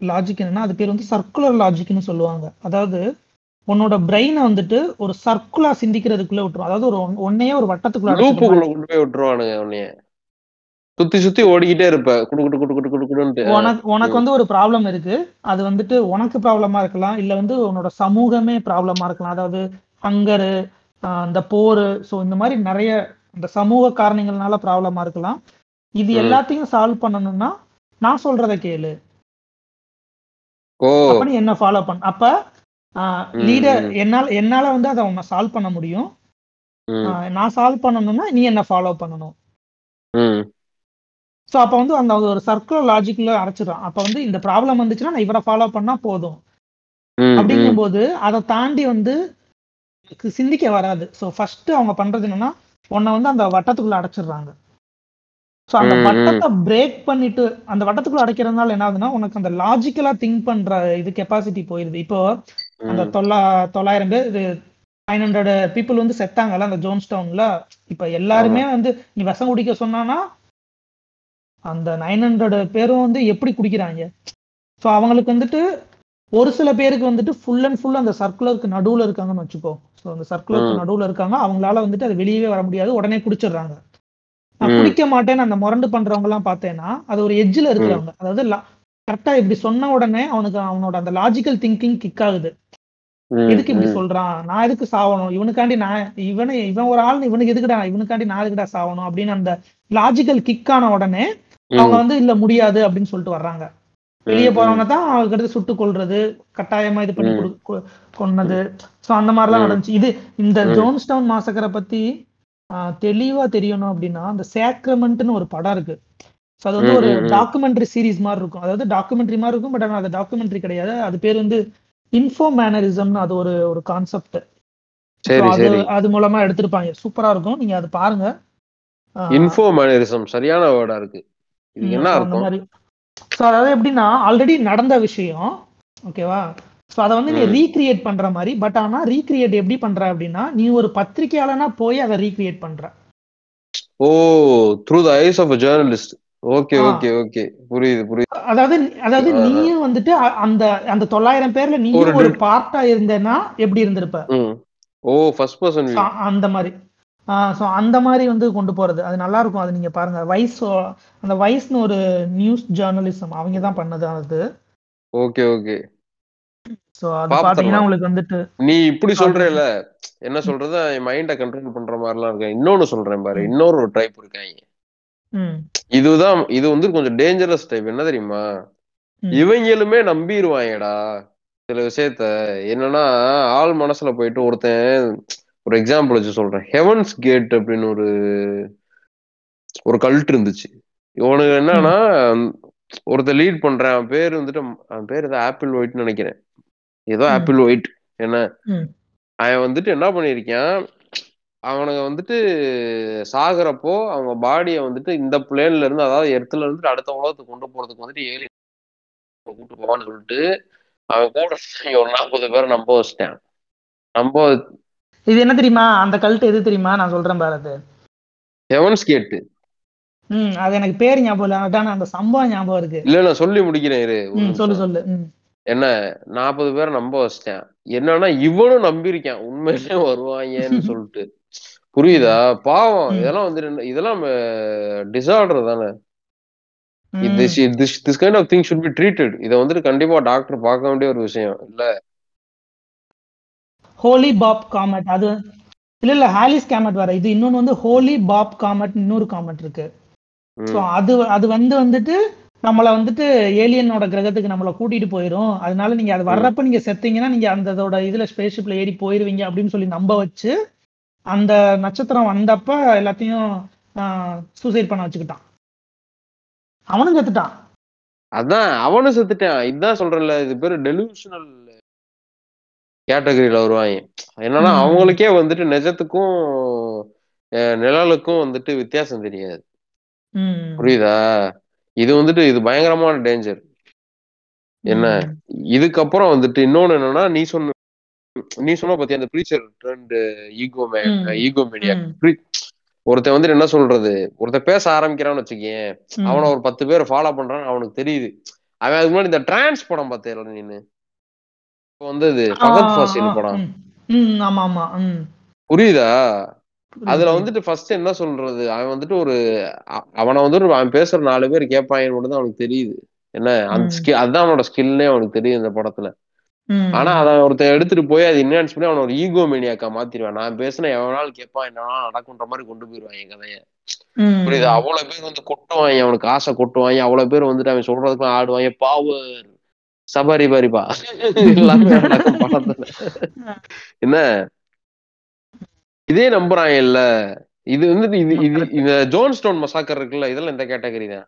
லாஜிக் என்னன்னா அது பேர் வந்து சர்க்குலர் லாஜிக்னு சொல்லுவாங்க. அதாவது உன்னோட பிரெயினை வந்துட்டு ஒரு சர்க்குலா சிந்திக்கிறதுக்குள்ள விட்டுரும். அதாவது ஒரு ஒன்- ஒன்னையே ஒரு வட்டத்துக்குள்ள. கொண்டு போய் விட்டுருவானுங்க உன்னைய சுத்தி சுத்தி ஓடிக்கிட்டே இருப்ப. குடு குடு குடு குடு உனக்கு உனக்கு வந்து ஒரு ப்ராப்ளம் இருக்கு. அது வந்துட்டு உனக்கு ப்ராப்ளமா இருக்கலாம். இல்ல வந்து உன்னோட சமூகமே ப்ராப்ளமா இருக்கலாம். அதாவது ஹங்கரு இந்த போர் ஸோ இந்த மாதிரி நிறைய இந்த சமூக காரணங்கள்னால ப்ராப்ளமா இருக்கலாம். இது. எல்லாத்தையும் சால்வ் பண்ணணும்னா நான் சொல்றத கேளு. என்ன ஃபாலோ பண்ண அப்ப லீடர். என்னால என்னால வந்து அதை உன்னை சால்வ் பண்ண முடியும். நான் சால்வ் பண்ணணும்னா நீ என்ன ஃபாலோ பண்ணணும். ஸோ அப்போ வந்து அந்த ஒரு சர்க்குலர் லாஜிக்ல அரைச்சிடும் அப்போ வந்து இந்த ப்ராப்ளம் வந்துச்சுன்னா நான் இவரை ஃபாலோ பண்ணா போதும். அப்படிங்கும்போது அதை தாண்டி வந்து சிந்திக்க வராது. ஸோ ஃபர்ஸ்ட் அவங்க பண்றது என்னன்னா உன்னை வந்து அந்த வட்டத்துக்குள்ள அடைச்சிடுறாங்க. ஸோ அந்த. வட்டத்தை பிரேக் பண்ணிட்டு அந்த வட்டத்துக்குள்ள அடைக்கிறதுனால என்ன ஆகுதுன்னா உனக்கு அந்த லாஜிக்கலா திங்க் பண்ற இது கெப்பாசிட்டி போயிருது இப்போ அந்த. தொள்ளா தொள்ளாயிரம் பேர் இது நைன் ஹண்ட்ரட் பீப்புள் வந்து செத்தாங்கல்ல அந்த ஜோன்ஸ் டவுன்ல இப்ப எல்லாருமே வந்து நீ விஷம் குடிக்க சொன்னானா அந்த நைன் ஹண்ட்ரட் பேரும் வந்து எப்படி குடிக்கிறாங்க? ஸோ அவங்களுக்கு வந்துட்டு ஒரு சில பேருக்கு வந்துட்டு ஃபுல் அண்ட் ஃபுல் அந்த சர்க்குலருக்கு நடுவுல இருக்காங்கன்னு வச்சுக்கோ. ஸோ அந்த சர்க்குலருக்கு. நடுவுல இருக்காங்க. அவங்களால வந்துட்டு அது வெளியவே வர முடியாது. உடனே குடிச்சிடுறாங்க. நான். குடிக்க மாட்டேன்னு அந்த முரண்டு பண்றவங்க எல்லாம் பார்த்தேன்னா அது ஒரு எட்ஜில் இருக்கிறவங்க. அதாவது கரெக்டா இப்படி சொன்ன உடனே அவனுக்கு அவனோட அந்த லாஜிக்கல் திங்கிங் கிக் ஆகுது. எதுக்கு இப்படி. சொல்றான்? நான் எதுக்கு சாவணும்? இவனுக்காண்டி நான் இவனை இவன் ஒரு ஆள் இவனுக்கு எதுக்குடா? இவனுக்காண்டி நான் எதுக்குடா சாவணும்? அப்படின்னு அந்த லாஜிக்கல் கிக் ஆன உடனே அவங்க. வந்து இல்ல முடியாது அப்படின்னு சொல்லிட்டு வர்றாங்க. வெளியே. போறவங்க தான் அவங்களுக்கு சுட்டு கொல்றது கட்டாயமா இது பண்ணி கொன்னது. சோ அந்த மாதிரிலாம். நடந்துச்சு. இது இந்த ம். ஜோன்ஸ் டவுன் மாசக்கரை பத்தி தெளிவா தெரியணும் அப்படின்னா அந்த சேக்ரமெண்ட்னு ஒரு படம் இருக்கு. ஸோ அது வந்து ஒரு. டாக்குமெண்ட்ரி சீரிஸ் மாதிரி இருக்கும். அதாவது டாக்குமெண்ட்ரி மாதிரி இருக்கும் பட் ஆனால் அது டாக்குமெண்ட்ரி கிடையாது. அது பேர் வந்து இன்ஃபோ மேனரிசம்னு அது ஒரு ஒரு கான்செப்ட் அது அது மூலமா எடுத்திருப்பாங்க. சூப்பரா இருக்கும். நீங்க அது பாருங்க. இன்ஃபோ மேனரிசம் சரியான வேர்டா இருக்கு. இதுக்கு என்ன அர்த்தம்? ஸோ அதாவது எப்படின்னா ஆல்ரெடி நடந்த விஷயம் ஓகேவா ஸோ அதை வந்து நீ. ரீக்ரியேட் பண்ற மாதிரி பட் ஆனா ரீக்ரியேட் எப்படி பண்ற அப்படின்னா நீ ஒரு பத்திரிக்கையாளனா போய் அதை ரீக்ரியேட் பண்ற. ஓ through the eyes of journalist okay. Okay okay புரியுது புரியுது. அதாவது அதாவது. நீயும் வந்துட்டு அந்த அந்த தொள்ளாயிரம் பேர்ல நீயும் ஒரு பார்ட்டா இருந்தேன்னா எப்படி இருந்திருப்ப? ஓ ஃபர்ஸ்ட் பர்சன் அந்த மாதிரி. ஸோ அந்த மாதிரி வந்து கொண்டு போறது. அது நல்லா இருக்கும் அது நீங்க பாருங்க. வைஸ் அந்த வைஸ்னு ஒரு நியூஸ் ஜேர்னலிசம் அவங்க தான் பண்ணது அது. Okay okay. ஸோ அது பாத்துடலாம். பாத்தீங்கன்னா உங்களுக்கு வந்துட்டு நீ இப்படி சொல்றேல என்ன சொல்றது என் மைண்ட கண்ட்ரோல் பண்ற மாதிரிலாம் இருக்கு? இன்னொன்னு சொல்றேன் பாரு. இன்னொரு டைப் இருக்காங்க இதுதான் இது வந்து கொஞ்சம் டேஞ்சரஸ் டைப் என்ன தெரியுமா. இவங்களுமே நம்பிடுவாங்கடா சில விஷயத்த. என்னன்னா ஆள் மனசுல போயிட்டு ஒருத்தன் ஒரு எக்ஸாம்பிள் வச்சு சொல்றேன். ஹெவன்ஸ் கேட் அப்படின்னு ஒரு ஒரு கல்ட் இருந்துச்சு. இவனுக்கு என்னன்னா ஒருத்தர் லீட் பண்றேன். அவன் பேர் வந்துட்டு அவன் பேர் ஏதோ ஆப்பிள் ஒயிட்னு நினைக்கிறேன். ஏதோ. ஆப்பிள் ஒயிட் என்ன. அவன் வந்துட்டு என்ன பண்ணிருக்கான் அவனுங்க வந்துட்டு சாகுறப்போ அவங்க பாடியை வந்துட்டு இந்த பிளேன்ல இருந்து அதாவது எர்த்துல இருந்து அடுத்த உலகத்துக்கு கொண்டு போறதுக்கு வந்துட்டு ஏழு கூட்டு போவான்னு சொல்லிட்டு அவன் கூட ஒரு நாற்பது பேரை நம்ப வச்சிட்டான். நம்ப இது என்ன தெரியுமா? அந்த கல்ட்டு எது தெரியுமா? நான் சொல்றேன் பாரு அது. ஹெவன்ஸ் கேட்டு ம் அது எனக்கு பேர் ஞாபகம் இல்லை. ஆனா அந்த சம்பவம் ஞாபகம் இருக்கு. இல்ல நான் சொல்லி முடிக்கிறேன் இரு. சொல்லு. சொல்லு. என்ன நாற்பது பேரை நம்ப வச்சிட்டேன். என்னன்னா இவனும் நம்பியிருக்கான். உண்மையிலே வருவாங்கன்னு சொல்லிட்டு. புரியுதா? பாவம். இதெல்லாம் வந்து இதெல்லாம் டிசார்டர் தானே. This this kind of thing should be treated இதை வந்துட்டு கண்டிப்பா டாக்டர் பார்க்க வேண்டிய ஒரு விஷயம். இல்ல ஹோலி பாப் காமெட் அது இல்ல இல்ல ஹாலிஸ் காமெட் வர இது இன்னொன்னு வந்து ஹோலி பாப் காமெட் இன்னொரு காமெட் இருக்கு. ஸோ அது அது வந்து வந்துட்டு நம்மள வந்துட்டு ஏலியனோட கிரகத்துக்கு நம்மள கூட்டிட்டு போயிரும். அதனால நீங்க அது வர்றப்ப நீங்க செத்தீங்கன்னா நீங்க அந்த இதோட இதுல ஸ்பேஸ்ஷிப்ல ஏறி போயிருவீங்க அப்படின்னு சொல்லி நம்ப வச்சு அந்த நட்சத்திரம் வந்தப்ப எல்லாத்தையும் சூசைட் பண்ண வச்சுக்கிட்டான். அவனும் செத்துட்டான். அதான் அவனும் செத்துட்டான். இதுதான் சொல்றேன்ல இது பேரு டெலிவிஷனல் கேட்டகரியில வருவாங்க என்னன்னா. அவங்களுக்கே வந்துட்டு நிஜத்துக்கும் நிழலுக்கும் வந்துட்டு வித்தியாசம் தெரியாது. புரியுதா இது வந்துட்டு இது பயங்கரமான டேஞ்சர் என்ன. இதுக்கப்புறம் வந்துட்டு இன்னொன்னு என்னன்னா நீ சொன்ன நீ சொன்ன பத்தி அந்த preacher trend ego. Ego media. ஒருத்தன் வந்துட்டு என்ன சொல்றது ஒருத்தன் பேச ஆரம்பிக்கிறான்னு வச்சுக்கேன். அவனை ஒரு பத்து பேர் ஃபாலோ பண்றான்னு அவனுக்கு தெரியுது அவன் அதுக்கு முன்னாடி இந்த டிரான்ஸ் படம் பார்த்தேன் நீனு இப்போ வந்தது ஃபகத் ஃபாசில் படம் ஆமா ஆமா. புரியுதா அதுல. வந்துட்டு ஃபர்ஸ்ட் என்ன சொல்றது அவன் வந்துட்டு ஒரு அவனை வந்துட்டு அவன் பேசுற நாலு பேர் கேட்பாங்கன்னு மட்டும் தான் அவனுக்கு தெரியுது என்ன அந்த. ஸ்கில் அதான் அவனோட ஸ்கில்னே அவனுக்கு தெரியும் இந்த படத்துல. ஆனா அதை ஒருத்தன் எடுத்துட்டு போய் அதை இன்ஹான்ஸ் பண்ணி அவனோட ஈகோ மேனியாக்கா மாத்திருவான் நான் பேசின எவனாலும் கேட்பான் என்ன நடக்குன்ற மாதிரி கொண்டு போயிருவான் என் கதைய. புரியுதா அவ்வளவு பேர் வந்து கொட்டுவாங்க அவனுக்கு ஆசை கொட்டுவாங்க அவ்வளவு பேர் வந்துட்டு அவன் சொல்றதுக்கு ஆடுவாங்க பாவர் சபாரி பாரிப்பா எல்லாமே என்ன? இதே நம்புறாங்க இல்ல. இது வந்துட்டு இது இது இந்த ஜோன் ஸ்டோன் மசாக்கர் இருக்குல்ல இதெல்லாம் இந்த கேட்டகரி தான்.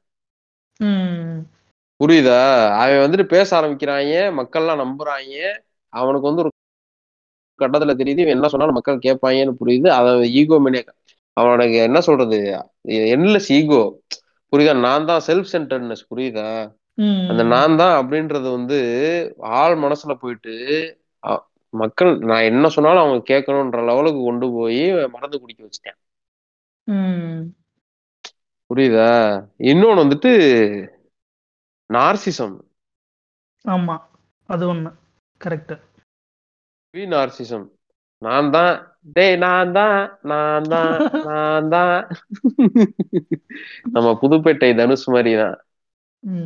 புரியுதா? அவன் வந்துட்டு பேச ஆரம்பிக்கிறாங்க மக்கள்லாம் நம்புறாங்க. அவனுக்கு வந்து ஒரு கட்டத்துல தெரியுது இவன் என்ன சொன்னாலும் மக்கள் கேட்பாங்கன்னு புரியுது. அவன் ஈகோ மேனியா அவனுக்கு என்ன சொல்றது? என்லெஸ் ஈகோ புரியுதா? நான் தான் செல்ஃப் சென்டர்னஸ் புரியுதா. அந்த நான் தான் அப்படின்றது வந்து ஆள் மனசுல போயிட்டு மக்கள் நான் என்ன சொன்னாலும் அவங்க கேட்கணுன்ற லெவலுக்கு கொண்டு போய் மறந்து குடிக்க வச்சுட்டேன். புரியுதா? இன்னொன்னு வந்துட்டு நார்சிசம். ஆமா அது ஒண்ணு. Correct we narcissism. நான் தான் டேய் நான் தான் நான் தான் நான் தான். நம்ம புதுப்பேட்டை தனுஷ் மாதிரி தான்.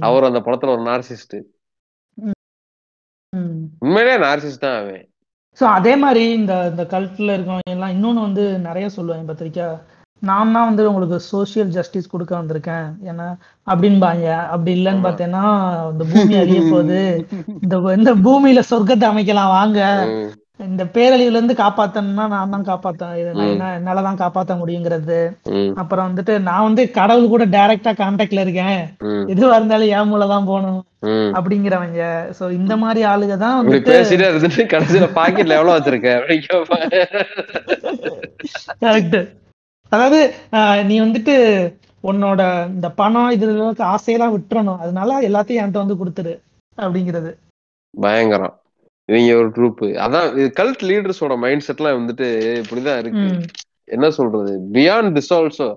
அவர் அந்த படத்துல ஒரு நார்சிஸ்ட் உண்மையிலே நார்சிஸ்ட் தான் அவன். ஸோ அதே மாதிரி இந்த இந்த கல்ட்டில் இருக்கவங்க எல்லாம் இன்னொன்று வந்து நிறைய சொல்லுவேன் பத்திரிக்கா. நான் தான் வந்து உங்களுக்கு சோஷியல் ஜஸ்டிஸ் கொடுக்க வந்திருக்கேன். ஏன்னா அப்படின்பாங்க அப்படி இல்லைன்னு. பார்த்தேன்னா இந்த பூமி அழிய போகுது. இந்த இந்த பூமியில சொர்க்கத்தை அமைக்கலாம் வாங்க. இந்த பேரழிவுல இருந்து காப்பாத்தணும்னா நான் தான் காப்பாத்தேன் என்னால தான் காப்பாத்த முடியுங்கிறது. அப்புறம் வந்துட்டு நான் வந்து கடவுள் கூட டைரக்டா கான்டாக்ட்ல இருக்கேன். எதுவா இருந்தாலும் ஏன் மூல தான் போகணும். அப்படிங்கிறவங்க. சோ இந்த மாதிரி ஆளுங்க தான் பேசிட்டே இருந்துட்டு கடைசியில பாக்கெட்ல எவ்வளவு வச்சிருக்க. கரெக்ட் அதாவது நீ வந்துட்டு உன்னோட இந்த பணம் இது இதுக்கு ஆசையெல்லாம் விட்டுறணும். அதனால எல்லாத்தையும் என்கிட்ட வந்து கொடுத்துரு அப்படிங்கிறது. பயங்கரம். இவங்க ஒரு ட்ரூப் அதான் கல்ட் லீடர்ஸோட மைண்ட் செட்லாம் வந்துட்டு இப்படிதான் இருக்கு. என்ன சொல்றது? பியாண்ட் திஸ் ஆல்சோ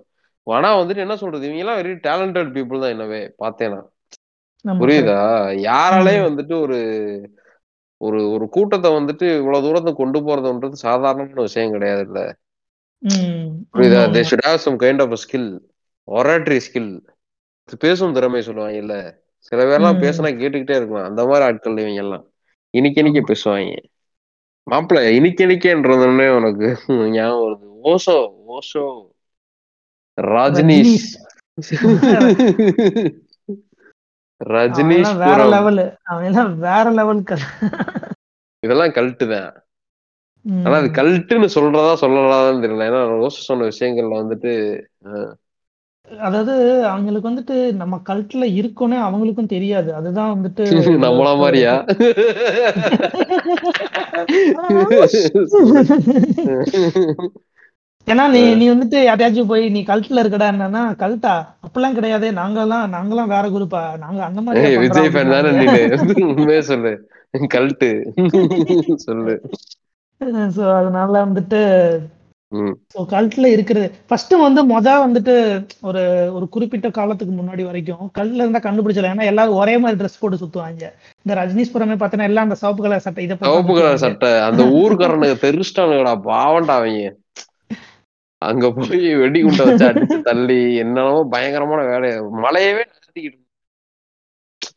ஆனா வந்துட்டு என்ன சொல்றது? இவங்க எல்லாம் வெரி டேலண்டட் பீப்புள் தான் என்னவே பார்த்தேனா புரியுதா? யாராலையும் ம். வந்துட்டு ஒரு ஒரு ஒரு கூட்டத்தை வந்துட்டு இவ்வளவு தூரத்துக்கு கொண்டு போறதுன்றது சாதாரணமான விஷயம் கிடையாது இல்ல புரியுதா? They. Should have some kind of skill oratory skill பேசும் திறமை சொல்லுவாங்க இல்ல சில பேர்லாம். பேசினா கேட்டுக்கிட்டே இருக்கலாம். அந்த மாதிரி ஆட்கள் இவங்க எல்லாம். இனிக்க இனிக்க ஆமா. பேசுவாங்க. மாப்பிள்ள இனிக்க இனிக்கன்றதுன்னே உனக்கு ஞாபகம் வருது. ஓசோ ஓஷோ ரஜினிஷ். ரஜினிஷ். வேற லெவலு அவன்லாம் வேற லெவலுக்கு இதெல்லாம் கல்ட்டு தான். ஆனா அது கல்ட்டுன்னு சொல்றதா சொல்லலாதான்னு தெரியல. ஏன்னா ரோச சொன்ன விஷயங்கள்ல வந்துட்டு அதாவது அவங்களுக்கு வந்துட்டு நம்ம கல்ட்ல இருக்கோன்னே அவங்களுக்கும் தெரியாது. அதுதான் வந்துட்டு நம்மள மாதிரியா? ஏன்னா நீ நீ வந்துட்டு யாரையாச்சும் போய் நீ கல்ட்ல இருக்கடா என்னன்னா கல்ட்டா அப்பெல்லாம் கிடையாது. நாங்கெல்லாம் நாங்கெல்லாம் வேற குரூப்பா நாங்க அந்த மாதிரி விஜய் ஃபேன் தானே நீ சொல்லு. கல்ட்டு சொல்லு. சோ அதனால வந்துட்டு ஸோ கல்ட்ல இருக்கிறது. ஃபர்ஸ்ட் வந்து மொத வந்துட்டு ஒரு ஒரு குறிப்பிட்ட காலத்துக்கு முன்னாடி வரைக்கும் கல்ட்ல இருந்தா கண்டுபிடிச்சிடலாம். ஏன்னா எல்லாரும் ஒரே மாதிரி ட்ரெஸ் போட்டு சுத்துவாங்க. இந்த ரஜினிஸ்புரமே பார்த்தீங்கன்னா எல்லாம் அந்த சிவப்பு கலர் சட்டை இதை சிவப்பு கலர். சட்டை. அந்த ஊருக்காரனுக்கு தெரிஞ்சிட்டானுங்கடா பாவண்டா அவங்க. அங்க போய் வெடிகுண்டை வச்சு அடிச்சு தள்ளி என்னென்னமோ பயங்கரமான வேலையை மலையவே நடத்திக்கிட்டு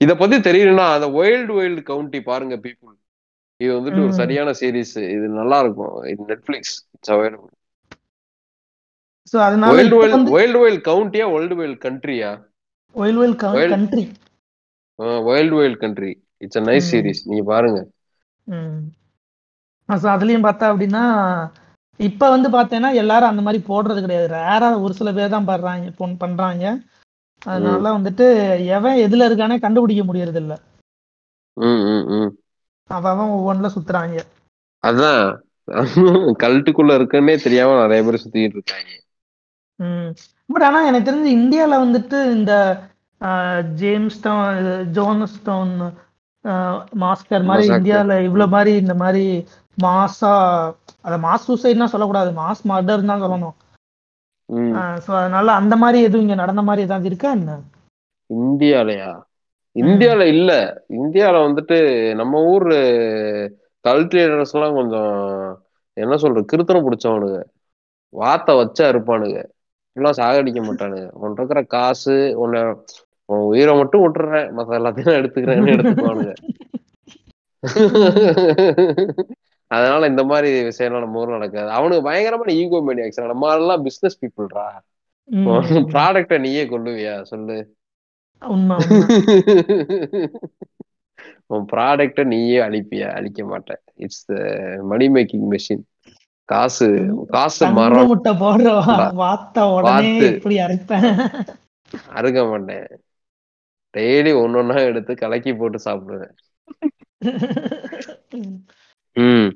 இத பத்தி தெரியலன்னா அந்த வைல்டு வைல்டு கவுண்டி பாருங்க பீப்புள் இது வந்துட்டு ஒரு. சரியான சீரிஸ் இது நல்லா இருக்கும். இது நெட்ஃபிளிக்ஸ் இட்ஸ் அவைலபிள் ஸோ அதனால வைல்டு இப்போ வைல்டு வைல்டு வைல்டு கவுண்டியா வைல்டு வைல்டு கண்ட்ரியா ஒயில் Wild- country wild wild country it's a nice. Series நீங்க பாருங்க. ம். ஸோ அதுலயும் பார்த்தா அப்படின்னா இப்ப வந்து பார்த்தேன்னா எல்லாரும் அந்த மாதிரி போடுறது கிடையாது. ரேரா ஒரு சில பேர் தான் பண்றாங்க பொன்- பண்றாங்க. அதனால வந்துட்டு எவன் எதுல இருக்கானே கண்டுபிடிக்க முடியறது இல்ல அவன் ஒவ்வொன்றுல சுத்துறாங்க. அதான். கல்ட்டுக்குள்ள இருக்குன்னே தெரியாம நிறைய பேர் சுத்திட்டு இருக்காங்க. ம். பட் ஆனா எனக்கு தெரிஞ்சு இந்தியால வந்துட்டு இந்த ஆஹ், Jamestown Jonestown massacre மாதிரி Massacre. இந்தியால இவ்வளவு மாதிரி இந்த மாதிரி மாசா அத மாஸ் சூசைட்னா சொல்லக்கூடாது. மாஸ் மர்டர் தான் சொல்லணும். ம். ஸோ அதனால அந்த மாதிரி எதுவும் இங்க நடந்த மாதிரி ஏதாவது இருக்கா என்ன? இந்தியாலயா? இந்தியால இல்ல. இந்தியால வந்துட்டு நம்ம ஊர் கல்டிவேட்டர்ஸ் எல்லாம் கொஞ்சம் என்ன சொல்றது கிருத்தனம் பிடிச்சவனுங்க. வாத்த வச்சா இருப்பானுங்க. எல்லாம் சாகடிக்க மாட்டானுங்க. உன்கிட்ட இருக்கிற காசு உன்னை உன் உயிரை மட்டும் விட்டுறேன். மத்த எல்லாத்தையும் எடுத்துக்கிறேன்னு எடுத்துக்குவானுங்க. அதனால இந்த மாதிரி விஷயம்லாம் நம்ம ஊர்ல நடக்காது. அவனுக்கு பயங்கரமான ஈகோ மேனியாக்ஸ் நம்ம எல்லாம் பிசினஸ் பீப்புள்ரா ப்ராடக்ட நீயே கொள்ளுவியா சொல்லு. உன் ப்ராடக்ட நீயே அழிப்பியா? அழிக்க மாட்ட இட்ஸ் மணி மேக்கிங் மெஷின் காசு காசு மரம். முட்டை போடுற வாத்த உடனே. எப்படி அரைப்பேன். அருக மாட்டேன். டெய்லி ஒன்னொன்னா எடுத்து கலக்கி போட்டு சாப்பிடுவேன். ம்.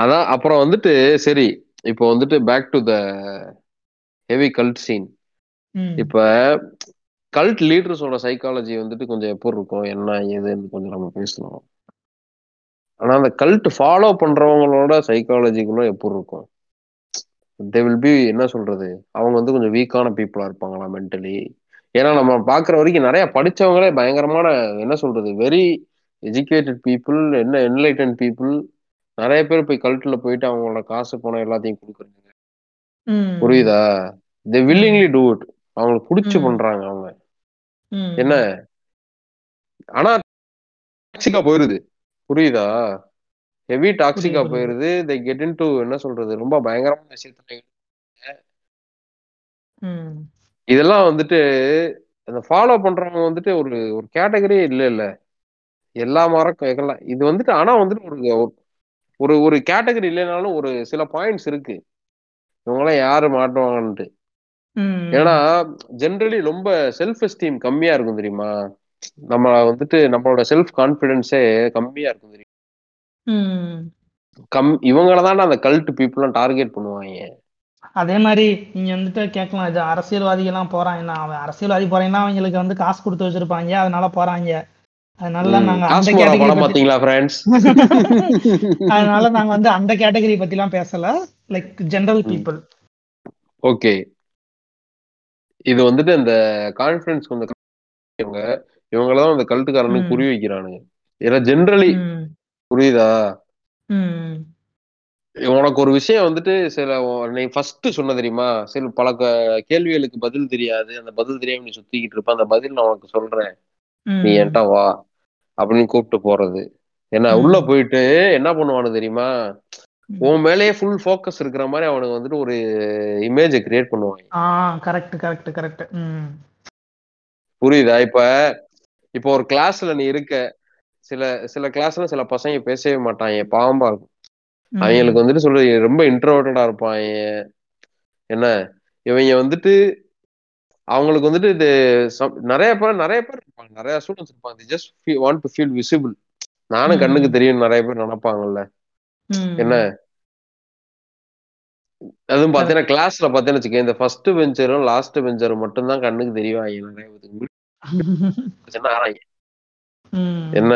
அதான் அப்புறம் வந்துட்டு சரி இப்போ வந்துட்டு back to the heavy cult scene இப்ப கல்ட் லீடர்ஸோட சைக்காலஜி வந்துட்டு கொஞ்சம் எப்படி இருக்கும்? என்ன ஏதுன்னு கொஞ்சம் நம்ம பேசலாம். ஆனா அந்த கல்ட் ஃபாலோ பண்றவங்களோட சைக்காலஜிக்குள்ள எப்படி இருக்கும்? தே வில் பி என்ன சொல்றது? அவங்க வந்து கொஞ்சம் வீக்கான பீப்புளா இருப்பாங்களா மென்டலி ஏன்னா நம்ம பாக்குற வரைக்கும் நிறைய படிச்சவங்களே பயங்கரமான என்ன சொல்றது வெரி எஜுகேட்டட் பீப்புள் என்ன என்லைட்டன் பீப்புள் நிறைய பேர் போய் கல்ட்டுல போயிட்டு அவங்களோட காசு பணம் எல்லாத்தையும் கொடுக்குறாங்க. புரியுதா? தே வில்லிங்லி டூ இட் அவங்களுக்கு பிடிச்சி. பண்றாங்க அவங்க. என்ன? ஆனா டாக்ஸிக்கா போயிருது. புரியுதா? ஹெவி டாக்ஸிக்கா போயிருது. தை கெட் இன் என்ன சொல்றது ரொம்ப பயங்கரமான விஷயத்துல இதெல்லாம் வந்துட்டு அந்த ஃபாலோ பண்றவங்க வந்துட்டு ஒரு ஒரு கேட்டகரியே இல்ல இல்ல. எல்லா மரம் எல்லாம் இது வந்துட்டு ஆனா வந்துட்டு ஒரு ஒரு ஒரு கேட்டகரி இல்லைனாலும் ஒரு சில பாயிண்ட்ஸ் இருக்கு. இவங்கெல்லாம் யாரு மாட்டுவாங்கன்ட்டு. ஏன்னா ஜென்ரலி ரொம்ப செல்ஃப் எஸ்டீம் கம்மியா இருக்கும் தெரியுமா? நம்ம வந்துட்டு நம்மளோட செல்ஃப் கான்பிடன்ஸே கம்மியா இருக்கும் தெரியுமா. கம் இவங்கள தான் அந்த கல்ட் பீப்புளும் டார்கெட் பண்ணுவாங்க. அதே மாதிரி நீங்க வந்துட்டு கேட்கலாம் இது அரசியல்வாதிகள்லாம் போறாங்கன்னா அவன் அரசியல்வாதி போறீங்கன்னா அவங்களுக்கு வந்து காசு கொடுத்து வச்சிருப்பாங்க அதனால போறாங்க. அதனால நாங்க அந்த கேட்டகரி பாத்தீங்களா ஃப்ரெண்ட்ஸ் அதனால நாங்க வந்து அந்த கேட்டகரி பத்தி எல்லாம் பேசல லைக் ஜெனரல். பீப்புள் ஓகே இது வந்துட்டு இந்த கான்ஃபரன்ஸ் கொஞ்சம் இவங்களதான் அந்த கல்ட்டுக்காரனுக்கு ம். புரி வைக்கிறானுங்க ஏன்னா ஜென்ரலி புரியுதா? உனக்கு ஒரு விஷயம் வந்துட்டு சில நீ ஃபர்ஸ்ட் சொன்ன தெரியுமா? சில பல கேள்விகளுக்கு பதில் தெரியாது. அந்த பதில் தெரியாம நீ சுத்திக்கிட்டு இருப்ப. அந்த பதில் நான் உனக்கு சொல்றேன். நீ என்கிட்ட வா அப்படின்னு கூப்பிட்டு போறது. என்ன ம். உள்ள போயிட்டு என்ன பண்ணுவானு தெரியுமா? உன் மேலேயே ஃபுல் ஃபோக்கஸ் இருக்கிற மாதிரி அவனுக்கு வந்துட்டு ஒரு இமேஜை கிரியேட் பண்ணுவாங்க. கரெக்ட் கரெக்ட் கரெக்ட் புரியுதா? இப்ப இப்போ ஒரு கிளாஸ்ல நீ இருக்க சில சில கிளாஸ்ல சில பசங்க பேசவே மாட்டாங்க பாவமா இருக்கும். அவங்களுக்கு வந்துட்டு சொல்றது ரொம்ப இன்ட்ரோவர்டா இருப்பாங்க என்ன? இவங்க வந்துட்டு அவங்களுக்கு வந்துட்டு இது நிறைய பேர் நிறைய பேர் இருப்பாங்க நிறைய ஸ்டூடெண்ட்ஸ் இருப்பாங்க. Just want to feel visible நானும். கண்ணுக்கு தெரியும் நிறைய பேர் நினைப்பாங்கல்ல. என்ன? அதுவும் பாத்தீங்கன்னா கிளாஸ்ல பாத்தீங்கன்னா வச்சுக்க இந்த ஃபர்ஸ்ட் பெஞ்சரும் லாஸ்ட் பெஞ்சரும் மட்டும்தான் கண்ணுக்கு தெரியும் நிறைய சின்ன ஆராய்ங்க ம். என்ன?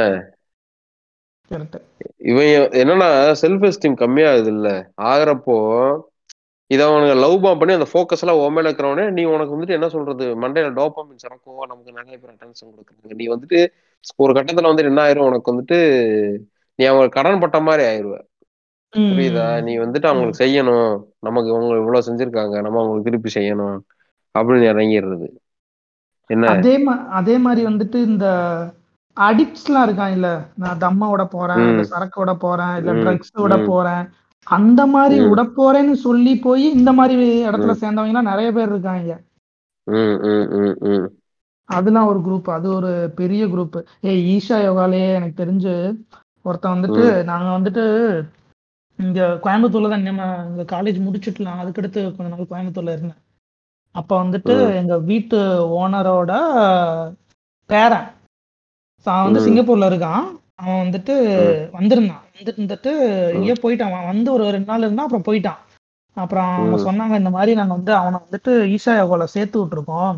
இவன் என்னன்னா செல்ஃப் எஸ்டீம் கம்மியாகுது இல்ல ஆகுறப்போ இதை அவனுங்க லவ் பாம் பண்ணி அந்த ஃபோக்கஸ் எல்லாம் உன் மேல இருக்கிறவனே நீ உனக்கு வந்துட்டு என்ன சொல்றது? மண்டையில டோப்பாமின் சரக்கும் நமக்கு நிறைய பேர் அட்டென்ஷன் கொடுக்குறாங்க. நீ வந்துட்டு ஒரு கட்டத்துல வந்துட்டு என்ன ஆயிரும்? உனக்கு வந்துட்டு நீ அவங்க கடன் பட்ட மாதிரி ஆயிருவ. புரியுதா? நீ வந்துட்டு அவங்களுக்கு செய்யணும். நமக்கு இவங்க இவ்வளவு செஞ்சிருக்காங்க. நம்ம அவங்களுக்கு திருப்பி செய்யணும். அப்படின்னு இறங்கிடுறது. என்ன? அதே அதே மாதிரி வந்துட்டு இந்த அடிக்ட்ஸ் எல்லாம் இருக்கான் இல்ல நான் தம்ம விட போறேன் இல்ல ம். சரக்கு விட போறேன் இல்ல ம். ட்ரக்ஸ் விட ம். போறேன். அந்த மாதிரி. விட போறேன்னு சொல்லி போய் இந்த மாதிரி இடத்துல சேர்ந்தவங்க எல்லாம் நிறைய பேர் இருக்காங்க. அதெல்லாம் ஒரு குரூப் அது ஒரு பெரிய குரூப் ஏய் ஈஷா யோகாலயே எனக்கு தெரிஞ்சு ஒருத்தன் வந்துட்டு நாங்க வந்துட்டு இங்க கோயம்புத்தூர்ல தான் நம்ம இங்க காலேஜ் முடிச்சுட்டுலாம் அதுக்கடுத்து கொஞ்ச நாள் கோயம்புத்தூர்ல இருந்தேன். அப்ப வந்துட்டு. எங்க வீட்டு ஓனரோட பேரன் அவன் வந்து. சிங்கப்பூர்ல இருக்கான் அவன் வந்துட்டு. வந்திருந்தான் வந்துட்டு இருந்துட்டு எங்கேயோ போயிட்டான் அவன் வந்து ஒரு ரெண்டு நாள் இருந்தான் அப்புறம் போயிட்டான் அப்புறம் அவங்க. சொன்னாங்க இந்த மாதிரி நாங்க வந்து அவனை வந்துட்டு ஈஷா யோகால சேர்த்து விட்டுருக்கோம்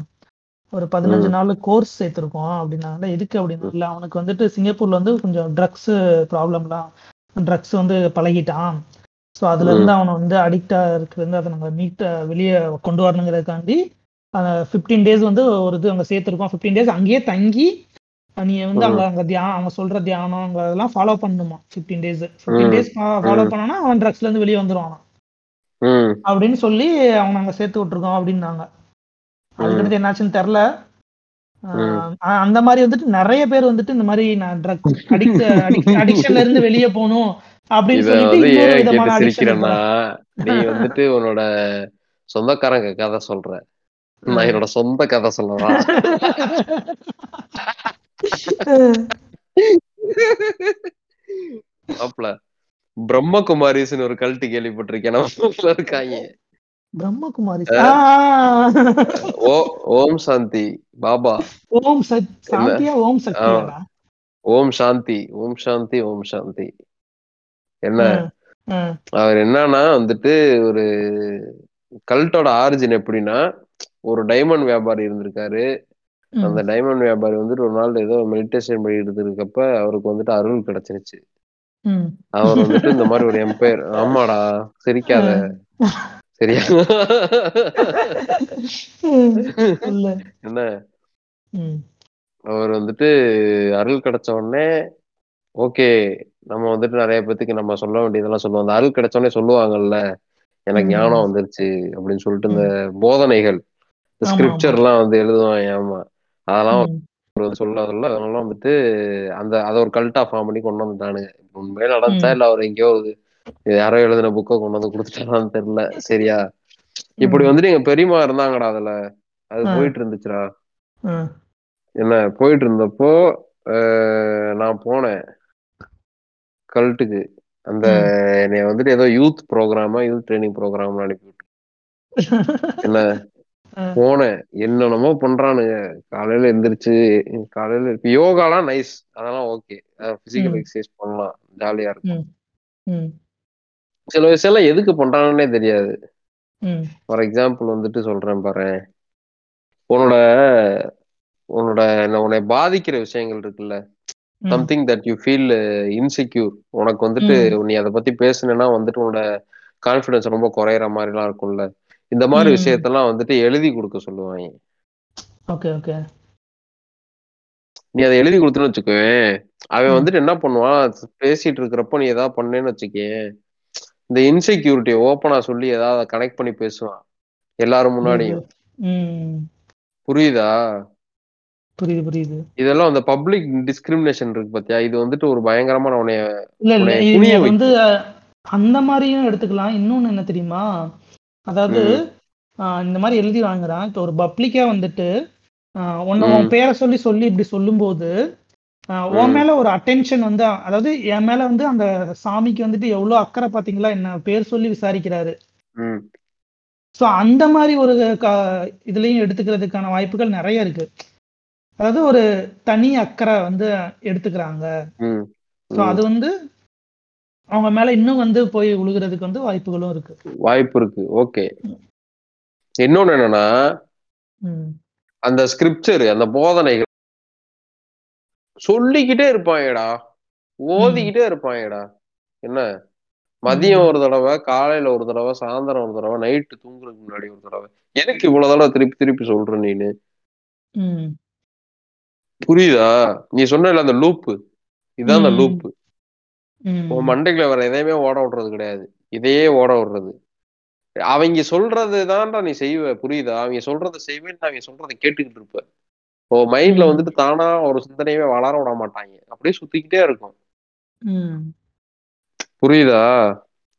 ஒரு பதினஞ்சு. நாள் கோர்ஸ் சேர்த்துருக்கோம் அப்படின்னால எதுக்கு அப்படின்னா இல்ல அவனுக்கு வந்துட்டு சிங்கப்பூர்ல வந்து கொஞ்சம் ட்ரக்ஸ் ப்ராப்ளம்லாம் ட்ரக்ஸ் வந்து பழகிட்டான் ஸோ அதுல இருந்து அவனை வந்து அடிக்டா இருக்கிறது அதை நாங்கள் மீட்ட வெளியே கொண்டு வரணுங்கிறதுக்காண்டி ஃபிஃப்டீன் டேஸ் வந்து ஒரு இது அங்கே சேர்த்துருக்கோம். ஃபிஃப்டீன் டேஸ் அங்கேயே தங்கி நீ வந்து அங்க அங்க தியானம் அவங்க சொல்ற தியானம் அங்க அதெல்லாம் ஃபாலோ பண்ணணுமா fifteen days fifteen. Days follow. பண்ணனா அவன் ட்ரக்ஸ்ல இருந்து வெளியே வந்துருவான் அப்படின்னு சொல்லி அவங்க அங்க சேர்த்து விட்டுருக்கோம் அப்படின்னாங்க. அதுக்கடுத்து என்னாச்சுன்னு தெரில. அந்த மாதிரி வந்துட்டு நிறைய பேர் வந்துட்டு இந்த மாதிரி நான் ட்ரக்ஸ் அடிக்ட் அடிக்ஷன்ல இருந்து வெளியே போகணும். சிரிக்கிறேன்னா நீ வந்துட்டு உன்னோட சொந்தக்காரங்க கதை சொல்ற. நான் என்னோட சொந்த கதை சொல்லவா? மாப்ள பிரம்மகுமாரிஸ்னு ஒரு கல்ட்டு கேள்விப்பட்டிருக்கேன். நம்ம இருக்காங்க. பிரம்மகுமாரி ஓம் சாந்தி பாபா. ஓம் சத் சாந்தியா ஓம் சக்தியாடா? ஓம் சாந்தி ஓம் சாந்தி ஓம் சாந்தி. என்ன? அவர் என்னன்னா வந்துட்டு ஒரு கல்ட்டோட ஆரிஜின் எப்படின்னா ஒரு டைமண்ட் வியாபாரி இருந்திருக்காரு. அந்த டைமண்ட் வியாபாரி வந்துட்டு ஒரு நாள் ஏதோ மெடிடேஷன் பண்ணிட்டு இருக்கப்ப அவருக்கு வந்துட்டு அருள் கிடைச்சிருச்சு. அவர் வந்துட்டு இந்த மாதிரி ஒரு எம்பையர். ஆமாடா சிரிக்காத. சரியா? என்ன. அவர் வந்துட்டு அருள் கிடைச்ச உடனே ஓகே நம்ம வந்துட்டு நிறைய பேத்துக்கு நம்ம சொல்ல வேண்டியதெல்லாம் சொல்லுவோம். அந்த அருள் கிடைச்ச உடனே சொல்லுவாங்கல்ல எனக்கு. ஞானம் வந்துருச்சு அப்படின்னு சொல்லிட்டு இந்த போதனைகள் ஆமா, ஸ்கிரிப்சர் எல்லாம் வந்து எழுதுவாங்க. ஆமா. அதெல்லாம் சொல்லாதல்ல அதனால வந்துட்டு அந்த அதை ஒரு கல்ட்டா ஃபார்ம் பண்ணி கொண்டு வந்துட்டானுங்க. உண்மையே நடந்துச்சா. இல்ல அவர் எங்கேயோ யாரோ எழுதின புக்கை கொண்டு வந்து கொடுத்துட்டாரான்னு தெரியல. சரியா? இப்படி. வந்துட்டு எங்க பெரியம்மா இருந்தாங்கடா அதுல. அது. போயிட்டு இருந்துச்சுடா. என்ன? போயிட்டு இருந்தப்போ நான் போனேன். கல்ட்டுக்கு அந்த என்னைய வந்துட்டு ஏதோ யூத் ப்ரோக்ராமா யூத் ட்ரைனிங் ப்ரோக்ராம் அனுப்பி விட்டு. என்ன. போனேன். என்னென்னமோ பண்றானுங்க. காலையில எந்திரிச்சு காலையில இப்ப யோகாலாம் நைஸ் அதெல்லாம் ஓகே பிசிக்கல். எக்ஸசைஸ் பண்ணலாம். ஜாலியா இருக்கும். சில விஷயம்லாம் எதுக்கு பண்றாங்கன்னே தெரியாது. ஃபார் எக்ஸாம்பிள் வந்துட்டு சொல்றேன் பாரு. உன்னோட உன்னோட என்ன உன்னை பாதிக்கிற விஷயங்கள் இருக்குல்ல. Something that you feel insecure உனக்கு வந்துட்டு நீ அதை பத்தி பேசுனேன்னா வந்துட்டு உன்னோட கான்ஃபிடன்ஸ் ரொம்ப குறையிற மாதிரிலாம் இருக்கும்ல. இந்த மாதிரி விஷயத்தெல்லாம் வந்துட்டு எழுதி கொடுக்க சொல்லுவாங்க. Okay okay. நீ அதை எழுதி கொடுத்துன்னு வச்சுக்கோவேன் அவன் வந்துட்டு என்ன பண்ணுவான்? பேசிட்டு இருக்கிறப்போ நீ ஏதாவது பண்ணேன்னு வச்சுக்கேன் இந்த இன்செக்யூரிட்டியை ஓப்பனா சொல்லி ஏதாவது கனெக்ட் பண்ணி பேசுவான். எல்லாரும் முன்னாடியும். புரியுதா? புரியுது புரியுது. இதெல்லாம் அந்த பப்ளிக் டிஸ்கிரிமினேஷன் இருக்கு பாத்தியா? இது வந்துட்டு ஒரு பயங்கரமான உன்னைய இல்ல இல்ல இது வந்து அந்த மாதிரியும் எடுத்துக்கலாம். இன்னொன்னு என்ன தெரியுமா? அதாவது இந்த மாதிரி எழுதி வாங்குறான். இப்போ ஒரு பப்ளிக்கா வந்துட்டு உன்னை உன் பேரை சொல்லி சொல்லி இப்படி சொல்லும்போது உன் மேல ஒரு அட்டென்ஷன் வந்து அதாவது என் மேல வந்து அந்த சாமிக்கு வந்துட்டு எவ்வளவு அக்கறை பாத்தீங்களா? என்ன பேர் சொல்லி விசாரிக்கிறாரு. ஸோ அந்த மாதிரி ஒரு இதுலயும் எடுத்துக்கிறதுக்கான வாய்ப்புகள் நிறைய இருக்கு. அதாவது ஒரு தனி அக்கறை வந்து எடுத்துக்கிறாங்க. ஸோ. அது வந்து அவங்க மேல இன்னும் வந்து போய் விழுகிறதுக்கு வந்து வாய்ப்புகளும் இருக்கு. வாய்ப்பு இருக்கு. ஓகே. இன்னொன்னு என்னன்னா அந்த ஸ்கிரிப்சர் அந்த போதனைகள் சொல்லிக்கிட்டே இருப்பாங்கடா. ஓதிக்கிட்டே இருப்பாங்கடா. என்ன? மதியம் ஒரு தடவை காலையில ஒரு தடவை சாயந்தரம் ஒரு தடவை நைட்டு தூங்குறதுக்கு முன்னாடி ஒரு தடவை. எதுக்கு இவ்வளவு தடவை திருப்பி திருப்பி சொல்ற நீனு. புரியுதா? நீ சொன்ன அந்த லூப்பு இதான் அந்த லூப்பு உன் மண்டைக்குள்ள வேற எதையுமே ஓட விடுறது கிடையாது. இதையே ஓட விடுறது. அவங்க சொல்றது தான்டா நீ செய்வ புரியுதா? அவங்க சொல்றதை செய்வேன் அவங்க சொல்றதை கேட்டுக்கிட்டு இருப்ப. இப்போ மைண்ட்ல வந்துட்டு தானா ஒரு சிந்தனையவே வளர விட மாட்டாங்க. அப்படியே சுத்திக்கிட்டே இருக்கும். புரியுதா?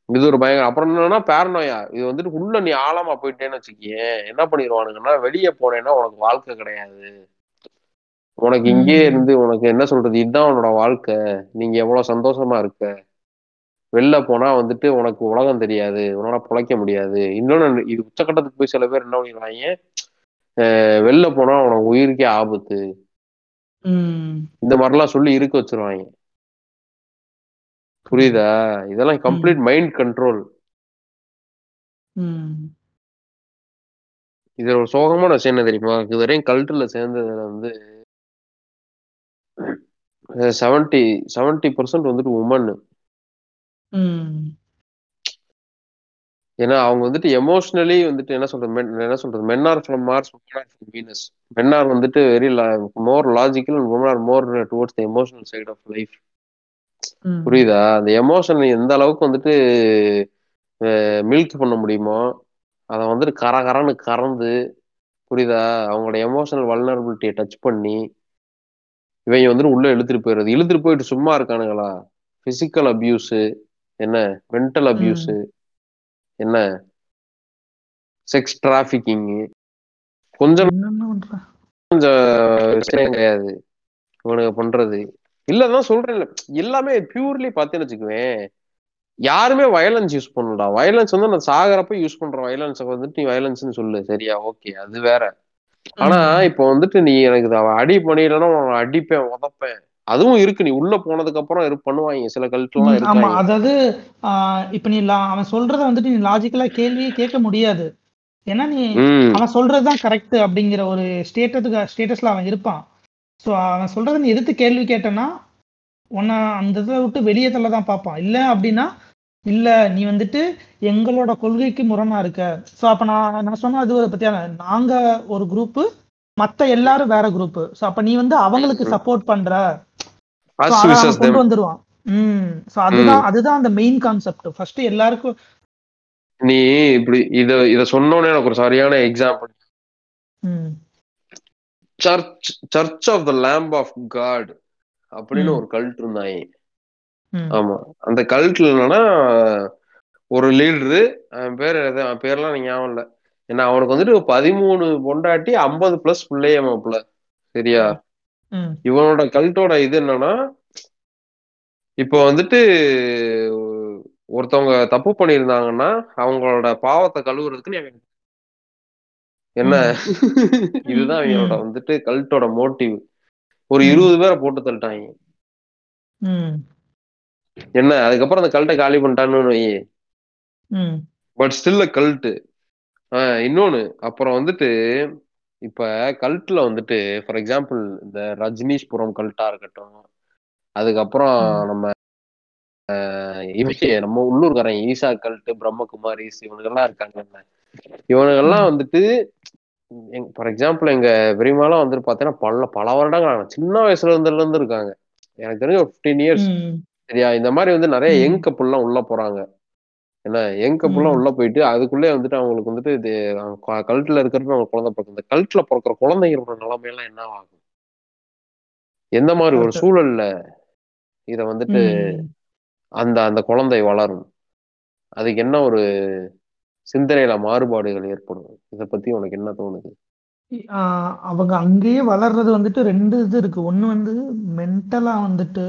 இது ஒரு பயங்கர அப்புறம் என்னன்னா பேரனோயா இது வந்துட்டு உள்ள நீ ஆழமா போயிட்டேன்னு வச்சுக்கியேன். என்ன பண்ணிடுவானுங்கன்னா வெளியே போனேன்னா உனக்கு வாழ்க்கை கிடையாது. உனக்கு இங்கேயே ம் இருந்து உனக்கு என்ன சொல்றது? இதுதான் உன்னோட வாழ்க்கை. நீங்க எவ்வளவு சந்தோஷமா இருக்க? வெளில போனா வந்துட்டு உனக்கு உலகம் தெரியாது. உன்னால பிழைக்க முடியாது. இன்னொன்னு இது உச்சக்கட்டத்துக்கு போய் சில பேர் என்ன பண்ணிடுவாங்க? அஹ் வெளில போனா உனக்கு உயிருக்கே ஆபத்து. இந்த மாதிரிலாம் சொல்லி இருக்க வச்சிருவாங்க. புரியுது? இதெல்லாம் கம்ப்ளீட் மைண்ட் கண்ட்ரோல் ம். இது ஒரு சோகமான விஷயம் என்ன தெரியுமா? இதுவரையும் கல்ட்டுல சேர்ந்ததுல வந்து செவன்டி செவன்டி பர்சன்ட் வந்துட்டு உமன் ஏன்னா அவங்க வந்துட்டு எமோஷனலி வந்துட்டு என்ன சொல்றது men என்ன சொல்றது men are from Mars are from Venus men are வந்துட்டு very more logical and women are more towards the emotional side of life புரியுதா? அந்த எமோஷன் எந்த அளவுக்கு வந்துட்டு மில்க் பண்ண முடியுமோ அதை வந்துட்டு கர கரன்னு கறந்து புரியுதா? அவங்களோட எமோஷனல் வல்னரபிலிட்டியை டச் பண்ணி இவங்க வந்துட்டு உள்ள இழுத்துட்டு போயிடுறது. இழுத்துட்டு போயிட்டு சும்மா இருக்கானுங்களா? பிசிக்கல் அபியூஸு என்ன? மென்டல் அபியூஸு என்ன? செக்ஸ் டிராஃபிக்கிங் கொஞ்சம் கொஞ்சம் விஷயம் கிடையாது. இவனுங்க பண்றது. இல்லதான் சொல்றேன் எல்லாமே பியூர்லி பார்த்தேன்னு வச்சுக்குவேன். யாருமே வயலன்ஸ் யூஸ் பண்ணலடா. வயலன்ஸ் வந்து நான் சாகரப்ப யூஸ் பண்ற வயலன்ஸை வந்துட்டு நீ வயலன்ஸ்னு சொல்லு. சரியா? ஓகே அது வேற. ஆனா இப்போ வந்துட்டு நீ எனக்கு அடி பண்ணிடலன்னா அடிப்பேன் உதப்பேன். அதுவும் இருக்கு நீ உள்ள போனதுக்கு அப்புறம் இரு பண்ணுவாங்க சில கல்ட்டுலாம் ம், ஆமா. அதாவது இப்ப நீ அவன் சொல்றத வந்துட்டு நீ லாஜிக்கலா கேள்வியே கேட்க முடியாது. ஏன்னா நீ அவன் சொல்றதுதான் கரெக்ட் அப்படிங்கிற ஒரு ஸ்டேட்டத்துக்கு ஸ்டேட்டஸ்ல அவன் இருப்பான். ஸோ அவன் சொல்றத நீ எதிர்த்து கேள்வி கேட்டனா உன்னை அந்த இதை விட்டு வெளியே தள்ள தான் பார்ப்பான். இல்லை அப்படின்னா இல்ல நீ வந்துட்டு எங்களோட கொள்கைக்கு முரணா இருக்க. ஸோ அப்ப நான் நான் சொன்ன அது ஒரு பத்தியா நாங்க ஒரு குரூப் மத்த எல்லாரும் வேற குரூப் ஸோ அப்ப நீ வந்து அவங்களுக்கு சப்போர்ட் பண்ற. கொண்டு வந்துருவான் ம். ஸோ அதுதான் அதுதான் அந்த மெயின் கான்செப்ட் ஃபர்ஸ்ட் எல்லாருக்கும் நீ இப்படி இத இத சொன்னோன்னே எனக்கு ஒரு சரியான example church church of the lamb of God அப்படின்னு ஒரு கல்ட் இருந்தாங்க ஆமா. அந்த கல்ட்ல என்னன்னா ஒரு லீடரு அவன் பேர் அவன் பேர்லாம் ஞாபகம் இல்லை. ஏன்னா அவனுக்கு வந்துட்டு பதிமூணு பொண்டாட்டி ஐம்பது பிளஸ் பிள்ளைய மாப்பிள்ள சரியா? இவனோட கல்ட்டோட இது என்னன்னா இப்போ வந்துட்டு ஒருத்தவங்க தப்பு பண்ணியிருந்தாங்கன்னா அவங்களோட பாவத்தை கழுவுறதுக்கு நீ அவன் என்ன இதுதான் அவங்களோட வந்துட்டு கல்ட்டோட மோட்டிவ் ஒரு. இருபது பேரை போட்டு தள்ளிட்டாங்க. என்ன அதுக்கப்புறம் அந்த கல்ட்டை காலி பண்ணிட்டான்னு வை பட் ஸ்டில் கல்ட்டு இன்னொன்னு அப்புறம் வந்துட்டு இப்ப கல்ட்ல வந்துட்டு ஃபார் எக்ஸாம்பிள் இந்த ரஜினீஷ்புரம் கல்ட்டா இருக்கட்டும் அதுக்கப்புறம். நம்ம நம்ம உள்ளூர்காரன் ஈசா கல்ட்டு பிரம்மகுமாரிஸ் இவனுங்கெல்லாம் இருக்காங்கல்ல இவனுங்கெல்லாம். வந்துட்டு ஃபார் எக்ஸாம்பிள் எங்க பெரியமாலாம் வந்துட்டு பாத்தீங்கன்னா பல பல வருடங்கள். சின்ன வயசுல இருந்துல இருந்து இருக்காங்க எனக்கு தெரிஞ்ச ஒரு ஃபிஃப்டீன் இயர்ஸ். சரியா இந்த மாதிரி வந்து நிறைய. யங் கப்புள்லாம் உள்ள போறாங்க என்ன யங் கப்புள்லாம். உள்ள போயிட்டு அதுக்குள்ளே வந்துட்டு அவங்களுக்கு வந்துட்டு இது கல்ட்ல இருக்கிறப்ப அவங்க குழந்தை பிறக்கும் இந்த கல்ட்ல பிறக்கிற குழந்தைங்களோட நிலைமையெல்லாம் என்ன ஆகும் எந்த மாதிரி ஒரு. சூழல்ல இத வந்துட்டு. அந்த அந்த குழந்தை வளரும் அதுக்கு என்ன ஒரு சிந்தனையில மாறுபாடுகள் ஏற்படும் இத பத்தி உனக்கு என்ன தோணுது அவங்க அங்கேயே வளர்றது வந்துட்டு ரெண்டு இது இருக்கு ஒண்ணு வந்து மென்டலா வந்துட்டு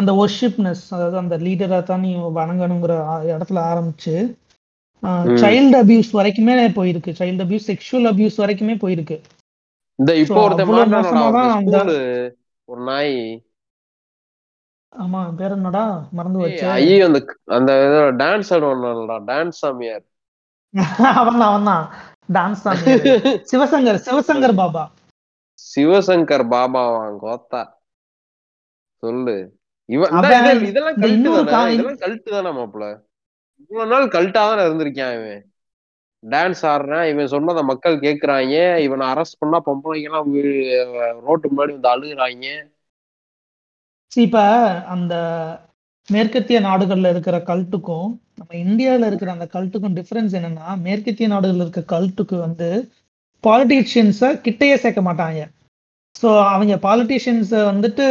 அந்த ஒர்ஷிப்னஸ் அதாவது அந்த லீடரா தான் நீ வணங்கணுங்கிற இடத்துல ஆரம்பிச்சு. சைல்டு அபியூஸ் வரைக்குமே போயிருக்கு. சைல்டு அபியூஸ் செக்ஷுவல் அபியூஸ் வரைக்குமே போயிருக்கு. இந்த இப்போ ஒருத்தன் ஒரு நாய். ஆமா பேர் என்னடா மறந்து வச்சு. ஐயோ அந்த அந்த டான்ஸ் ஆடுவான்டா டான்ஸ் சாமியார். அவன் அவன் தான் டான்ஸ் தான் சிவசங்கர் சிவசங்கர் பாபா. சிவசங்கர் பாபாவான் கோத்தா. சொல்லு. இவன் இதெல்லாம் கல்ட்டு இதெல்லாம் கல்ட்டு தானே மாப்பிள இவ்வளவு நாள் கல்ட்டா தானே இருந்திருக்கான் இவன். டான்ஸ் ஆடுறான் இவன் சொன்னதை மக்கள் கேக்குறாங்க. இவனை அரெஸ்ட் பண்ணா பொம்பளைங்க எல்லாம் ரோட்டு முன்னாடி வந்து அழுகுறாங்க. இப்ப அந்த மேற்கத்திய நாடுகள்ல இருக்கிற கல்ட்டுக்கும் நம்ம இந்தியால இருக்கிற அந்த கல்ட்டுக்கும் டிஃபரன்ஸ் என்னன்னா மேற்கத்திய நாடுகள்ல இருக்க கல்ட்டுக்கு வந்து பாலிட்டிஷியன்ஸை கிட்டையே சேர்க்க மாட்டாங்க. ஸோ அவங்க பாலிட்டிஷியன்ஸை வந்துட்டு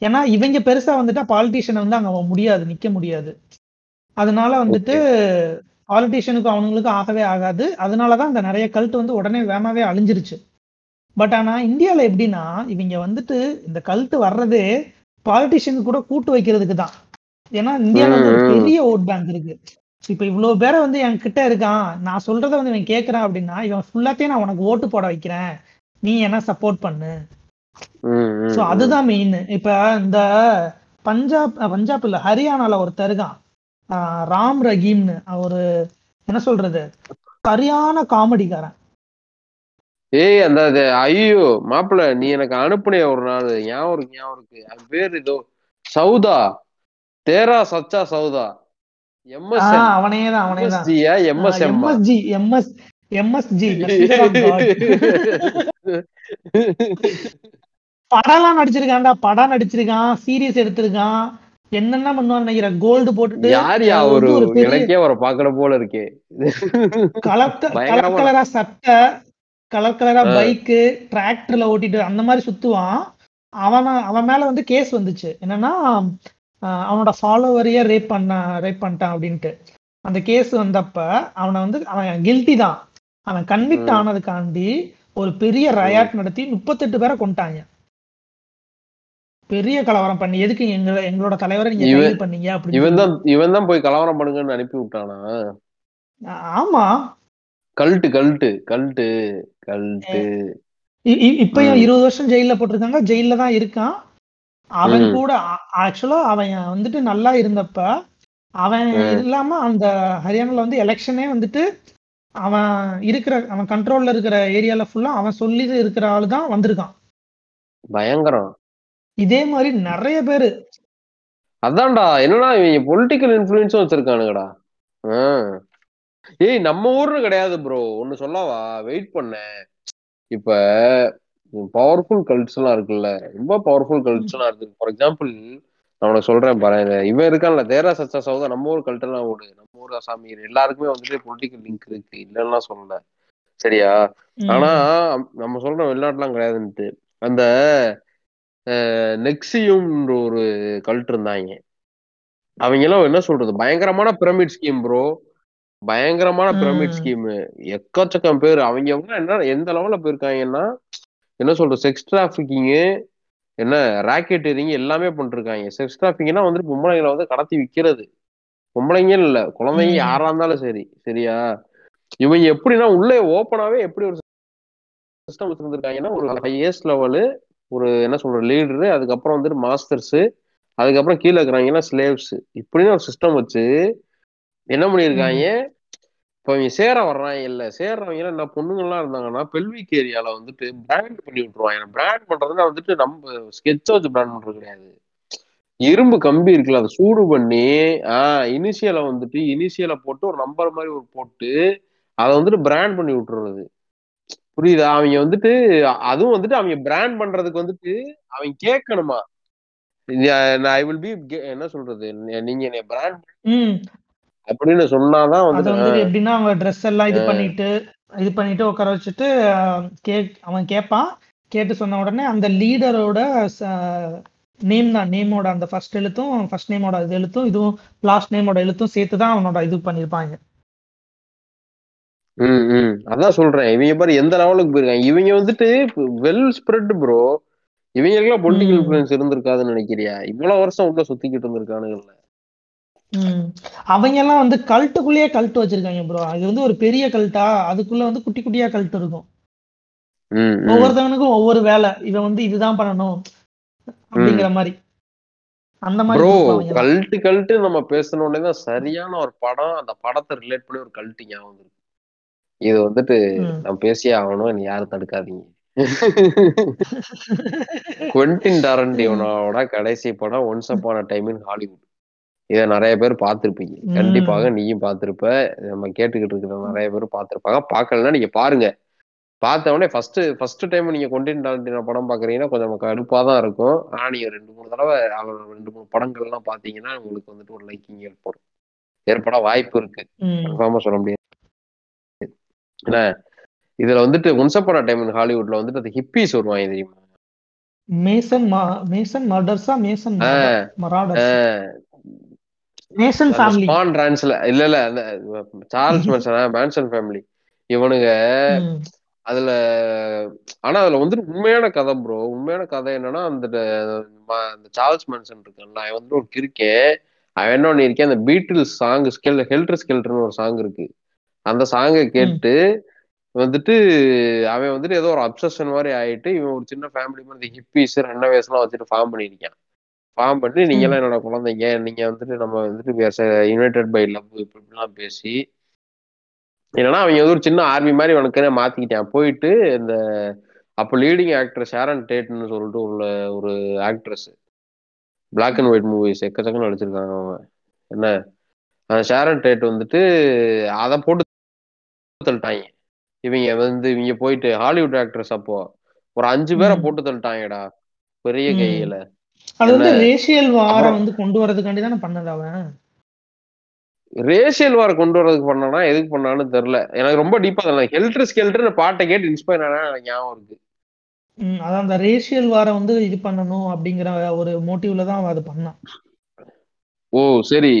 ஏன்னா இவங்க பெருசா வந்துட்டா பாலிட்டிஷியனை வந்து அங்க முடியாது நிக்க முடியாது. அதனால வந்துட்டு பாலிட்டிஷியனுக்கும் அவனுங்களுக்கும் ஆகவே ஆகாது. அதனாலதான் இந்த நிறைய கல்ட் வந்து உடனே வேகமாவே அழிஞ்சிருச்சு. பட் ஆனா இந்தியால எப்படின்னா இவங்க வந்துட்டு இந்த கல்ட் வர்றதே பாலிட்டிஷியன் கூட கூட்டு வைக்கிறதுக்கு தான். ஏன்னா இந்தியால வந்து ஒரு. பெரிய ஓட் பேங்க் இருக்கு. இப்ப இவ்வளவு பேரை வந்து என் கிட்ட இருக்கான். நான் சொல்றத வந்து இவன் கேட்கறான் அப்படின்னா இவன் ஃபுல்லாத்தையும் நான் உனக்கு ஓட்டு போட வைக்கிறேன். நீ என்ன சப்போர்ட் பண்ணு? சோ. அதுதான் மெயின் இப்ப இந்த பஞ்சாப் பஞ்சாப் இல்ல ஹரியானால ஒருத்தர் இருக்கான். ராம் ரஹீம்னு. அவரு என்ன சொல்றது? சரியான காமெடிக்காரன். ஏய் அந்த ஐயோ மாப்பிள நீ எனக்கு அனுப்புனே ஒரு நாள். ஞாபகம் இருக்கு ஞாபகம் இருக்கு. அது பேர் ஏதோ சவுதா தேரா சச்சா சவுதா எம்எஸ்என் ஆஹ் அவனே தான் அவனே தான் எம்எஸ்எம் எம்எஸ்ஜி எம்எஸ் எம்எஸ்ஜி படம்லாம் நடிச்சிருக்கான்டா படம் நடிச்சிருக்கான் சீரியஸ் எடுத்திருக்கான். என்னென்ன பண்ணுவான்னு நினைக்கிறேன்? கோல்டு போட்டுட்டு யார் யா அது ஒரு எனக்கே அவரை பாக்குற போல இருக்கே. கலர் கலர் சட்டை கலர் கலரா. பைக்கு டிராக்டர்ல ஓட்டிட்டு அந்த மாதிரி சுத்துவான். அவன அவன் மேல வந்து கேஸ் வந்துச்சு. என்னன்னா அவனோட ஃபாலோவரையே ரேப் பண்ண ரேப் பண்ணிட்டான் அப்படின்ட்டு. அந்த கேஸ் வந்தப்ப அவனை வந்து அவன் கில்ட்டி தான். அவன் கன்விக்ட். ஆனதுக்காண்டி ஒரு பெரிய ரயாட் நடத்தி முப்பத்தெட்டு பேரை கொண்டாங்க பெரிய கலவரம் பண்ணி எதுக்கு எங்க எங்களோட தலைவரை நீங்க கைது பண்ணீங்க அப்படின்னு இவன். தான் இவன் தான் போய் கலவரம் பண்ணுங்கன்னு அனுப்பி விட்டானா ஆமா கல்ட்டு கல்ட்டு கல்ட்டு கல்ட்டு இப்பயும். இருபது வருஷம் ஜெயில போட்டிருக்காங்க ஜெயில தான் இருக்கான் அவன். கூட ஆக்சுவலா அவன் வந்துட்டு நல்லா இருந்தப்ப அவன். இல்லாம அந்த ஹரியானால வந்து எலெக்ஷனே வந்துட்டு அவன் இருக்கிற அவன் கண்ட்ரோல்ல இருக்கிற ஏரியால ஃபுல்லா அவன் சொல்லி இருக்கிற ஆளு தான் வந்திருக்கான் பயங்கரம் இதே மாதிரி நிறைய பேரு அதான்டா. என்னடா இவங்க பொலிட்டிக்கல் இன்ஃபுளுன்ஸும் வச்சிருக்கானுங்கடா. ஏய் நம்ம ஊர்னு கிடையாது ப்ரோ ஒன்னு சொல்லவா? வெயிட் பண்ண. இப்ப பவர்ஃபுல் கல்ட்ஸ் எல்லாம் இருக்குல்ல. ரொம்ப பவர்ஃபுல் கல்ட்ஸ் எல்லாம் இருக்கு ஃபார் எக்ஸாம்பிள் நான் உனக்கு சொல்றேன் பாரு. இவன் இருக்கான்ல தேரா சச்சா சௌதா நம்ம ஊர் கல்ட் எல்லாம் ஓடு. நம்ம ஊர் சாமி எல்லாருக்குமே வந்துட்டு பொலிட்டிக்கல் லிங்க் இருக்கு. இல்லைன்னா சொல்லல. சரியா? ஆனா நம்ம சொல்றோம் வெளிநாட்டுலாம் கிடையாதுன்ட்டு அந்த நெக்ஸியும் ஒரு கல்ட் இருந்தாங்க. அவங்க எல்லாம் என்ன சொல்றது? பயங்கரமான பிரமிட் ஸ்கீம் ப்ரோ பயங்கரமான பிரமிட். ஸ்கீம் எக்கச்சக்கம் பேர். அவங்க என்ன எந்த லெவல்ல போயிருக்காங்கன்னா என்ன சொல்றது? செக்ஸ் டிராபிக்கிங்கு என்ன ராக்கெட்டரிங் எல்லாமே பண்ணிருக்காங்க. செக்ஸ் டிராபிக்னா வந்துட்டு பொம்பளைங்களை வந்து கடத்தி விக்கிறது. பொம்பளைங்க இல்ல. குழந்தைங்க. யாரா இருந்தாலும் சரி. சரியா? இவங்க எப்படின்னா உள்ளே ஓப்பனாவே எப்படி ஒரு சிஸ்டம் வச்சிருந்திருக்காங்கன்னா ஒரு ஹையஸ்ட் லெவலு ஒரு என்ன சொல்ற லீடரு அதுக்கப்புறம் வந்துட்டு மாஸ்டர்ஸ் அதுக்கப்புறம் கீழே இருக்கிறாங்கன்னா ஸ்லேவ்ஸ் இப்படின்னு ஒரு சிஸ்டம் வச்சு என்ன பண்ணியிருக்காங்க? இப்ப இவங்க சேர வர்றான் இல்ல. சேர்றவங்க எல்லாம் என்ன பொண்ணுங்கள்லாம் இருந்தாங்கன்னா பெல்விக் ஏரியால வந்துட்டு பிராண்ட் பண்ணி விட்டுருவாங்க. பிராண்ட் பண்றதுன்னா வந்துட்டு நம்ம ஸ்கெட்ச் வச்சு பிராண்ட் பண்றது கிடையாது. இரும்பு கம்பி இருக்குல்ல அதை சூடு பண்ணி ஆஹ் இனிஷியலை வந்துட்டு இனிஷியலை போட்டு ஒரு நம்பர் மாதிரி ஒரு போட்டு அதை வந்துட்டு பிராண்ட் பண்ணி விட்டுறது. புரியுதா? அவங்க வந்துட்டு அதுவும் வந்துட்டு அவங்க பிராண்ட் பண்றதுக்கு வந்துட்டு அவங்க கேட்கணுமா? ஐ வில் பி என்ன சொல்றது? நீங்க என்னை பிராண்ட் அப்படின்னு சொன்னாதான் வந்து எப்படின்னா அவங்க ட்ரெஸ் எல்லாம் இது பண்ணிட்டு இது பண்ணிட்டு உட்கார வச்சுட்டு கே அவன் கேட்பான். கேட்டு சொன்ன உடனே அந்த லீடரோட நேம் தான் நேமோட அந்த ஃபர்ஸ்ட் எழுத்தும் ஃபர்ஸ்ட் நேமோட இது எழுத்தும் இதுவும் லாஸ்ட் நேமோட எழுத்தும் சேர்த்து தான் அவனோட இது பண்ணியிருப்பாங்க. அதான் சொல்றேன். இவங்க பாரு எந்த லெவலுக்கு போயிருக்காங்க? இவங்க வந்துட்டு வெல் ஸ்ப்ரெட் ப்ரோ இவங்களுக்குலாம் பொலிட்டிக்கல். இன்ஃபுளுன்ஸ் இருந்திருக்காதுன்னு நினைக்கிறியா? இவ்வளவு வருஷம் உள்ள சுத்திக்கிட்டு இருந்திருக்கானுங்கல்ல. அவங்க எல்லாம் வந்து கல்ட்டுக்குள்ளேயே கல்ட் வச்சிருக்காங்க ப்ரோ இது வந்து ஒரு பெரிய கல்ட்டா அதுக்குள்ள வந்து குட்டி குட்டியா கல்ட் இருக்கும். ஒவ்வொருத்தவனுக்கும் ஒவ்வொரு வேலை. இவன் வந்து இதுதான் பண்ணணும் அப்படிங்கிற மாதிரி. அந்த மாதிரி. கல்ட்டு கல்ட்டு நம்ம பேசின உடனே தான் சரியான ஒரு படம் அந்த படத்தை ரிலேட் பண்ணி ஒரு கல்ட்டு ஞாபகம் இது வந்துட்டு. நான் பேசியே ஆகணும். நீ யாரும் தடுக்காதீங்க. குவென்டின் டாரண்டியோனோட கடைசி படம் once upon a time in Hollywood இதை நிறைய பேர் பார்த்திருப்பீங்க. கண்டிப்பாக நீயும் பார்த்திருப்ப. நம்ம கேட்டுக்கிட்டு இருக்கிற நிறைய பேர் பார்த்திருப்பாங்க. பார்க்கலன்னா நீங்க பாருங்க. பார்த்த உடனே ஃபர்ஸ்ட் ஃபர்ஸ்ட் டைம் நீங்க கொண்டின் டாரண்டினோ படம் பாக்குறீங்கன்னா கொஞ்சம் நமக்கு கடுப்பா தான் இருக்கும். ஆனா நீங்க ரெண்டு மூணு தடவை அவர் ரெண்டு மூணு படங்கள்லாம் பாத்தீங்கன்னா உங்களுக்கு வந்துட்டு ஒரு லைக்கிங் ஏற்படும். ஏற்பட வாய்ப்பு இருக்கு. கன்ஃபார்மா சொல்ல முடியாது. என்ன இதுல வந்துட்டு அப்பான டைம் ஹாலிவுட்ல வந்துட்டு அந்த ஹிப்பிஸ் வருவாங்க தெரியுமா? மேசன் மேசன் மர்டர்ஸா மேசன் மேசன் ஃபேமிலி ஸ்பான் டிரான்ஸ்ல இல்ல இல்ல அந்த சார்ல்ஸ் மேன்சன் மேன்சன் ஃபேமிலி இவனுங்க அதுல ஆனா அதுல வந்துட்டு உண்மையான கதை ப்ரோ உண்மையான கதை என்னன்னா அந்த அந்த சார்ல்ஸ் மேன்சன் இருக்கான்ல அவன் வந்துட்டு ஒரு கிறுக்கேன் அவன் என்ன பண்ணிருக்கேன் அந்த பீட்டில்ஸ் சாங் ஸ்கெல் ஹெல்டர் ஸ்கெல்டர்னு ஒரு சாங் இருக்கு. அந்த சாங்கை கேட்டு வந்துட்டு அவன் வந்துட்டு ஏதோ ஒரு அப்சஷன் மாதிரி ஆயிட்டு இவன் ஒரு சின்ன ஃபேமிலி மாதிரி ஹிப்பிஸ் ரெண்ட வயசுலாம் வச்சுட்டு ஃபார்ம் பண்ணியிருக்கான் ஃபார்ம் பண்ணி நீங்க எல்லாம் என்னோட குழந்தைங்க நீங்க வந்துட்டு நம்ம வந்துட்டு யுனைடெட் பை லவ் இப்படிலாம் பேசி என்னன்னா அவங்க வந்து ஒரு சின்ன ஆர்மி மாதிரி உனக்கு மாத்திக்கிட்டான். போயிட்டு இந்த அப்போ லீடிங் ஆக்ட்ரஸ் ஷாரன் டேட்னு சொல்லிட்டு உள்ள ஒரு actress black and white movies எக்கச்சக்கம் நடிச்சிருக்காங்க அவங்க என்ன? அந்த ஷாரன் டேட் வந்துட்டு அதை போட்டு தள்ளிட்டாங்க. இவங்க வந்து இவங்க போயிட்டு ஹாலிவுட் ஆக்ட்ரஸ் அப்போ ஒரு அஞ்சு பேரை. போட்டு தள்ளிட்டாங்கடா பெரிய. கையில. அது வந்து? ரேஷியல் வார வந்து கொண்டு வரதுக்காண்டி தானே பண்ணது அவன்? ரேஷியல் வார் கொண்டு வரதுக்கு பண்ணானா எதுக்கு பண்ணான்னு தெரியல. எனக்கு ரொம்ப டீப்பா தெரியல. ஹெல்டர் ஸ்கெல்டர் பாட்டை கேட்டு இன்ஸ்பயர் ஆனா எனக்கு ஞாபகம் இருக்கு. அதான் அந்த ரேஷியல் வார வந்து இது பண்ணணும் அப்படிங்கிற ஒரு மோட்டிவ்ல தான் அவன் அது பண்ணான். ஓ சரி.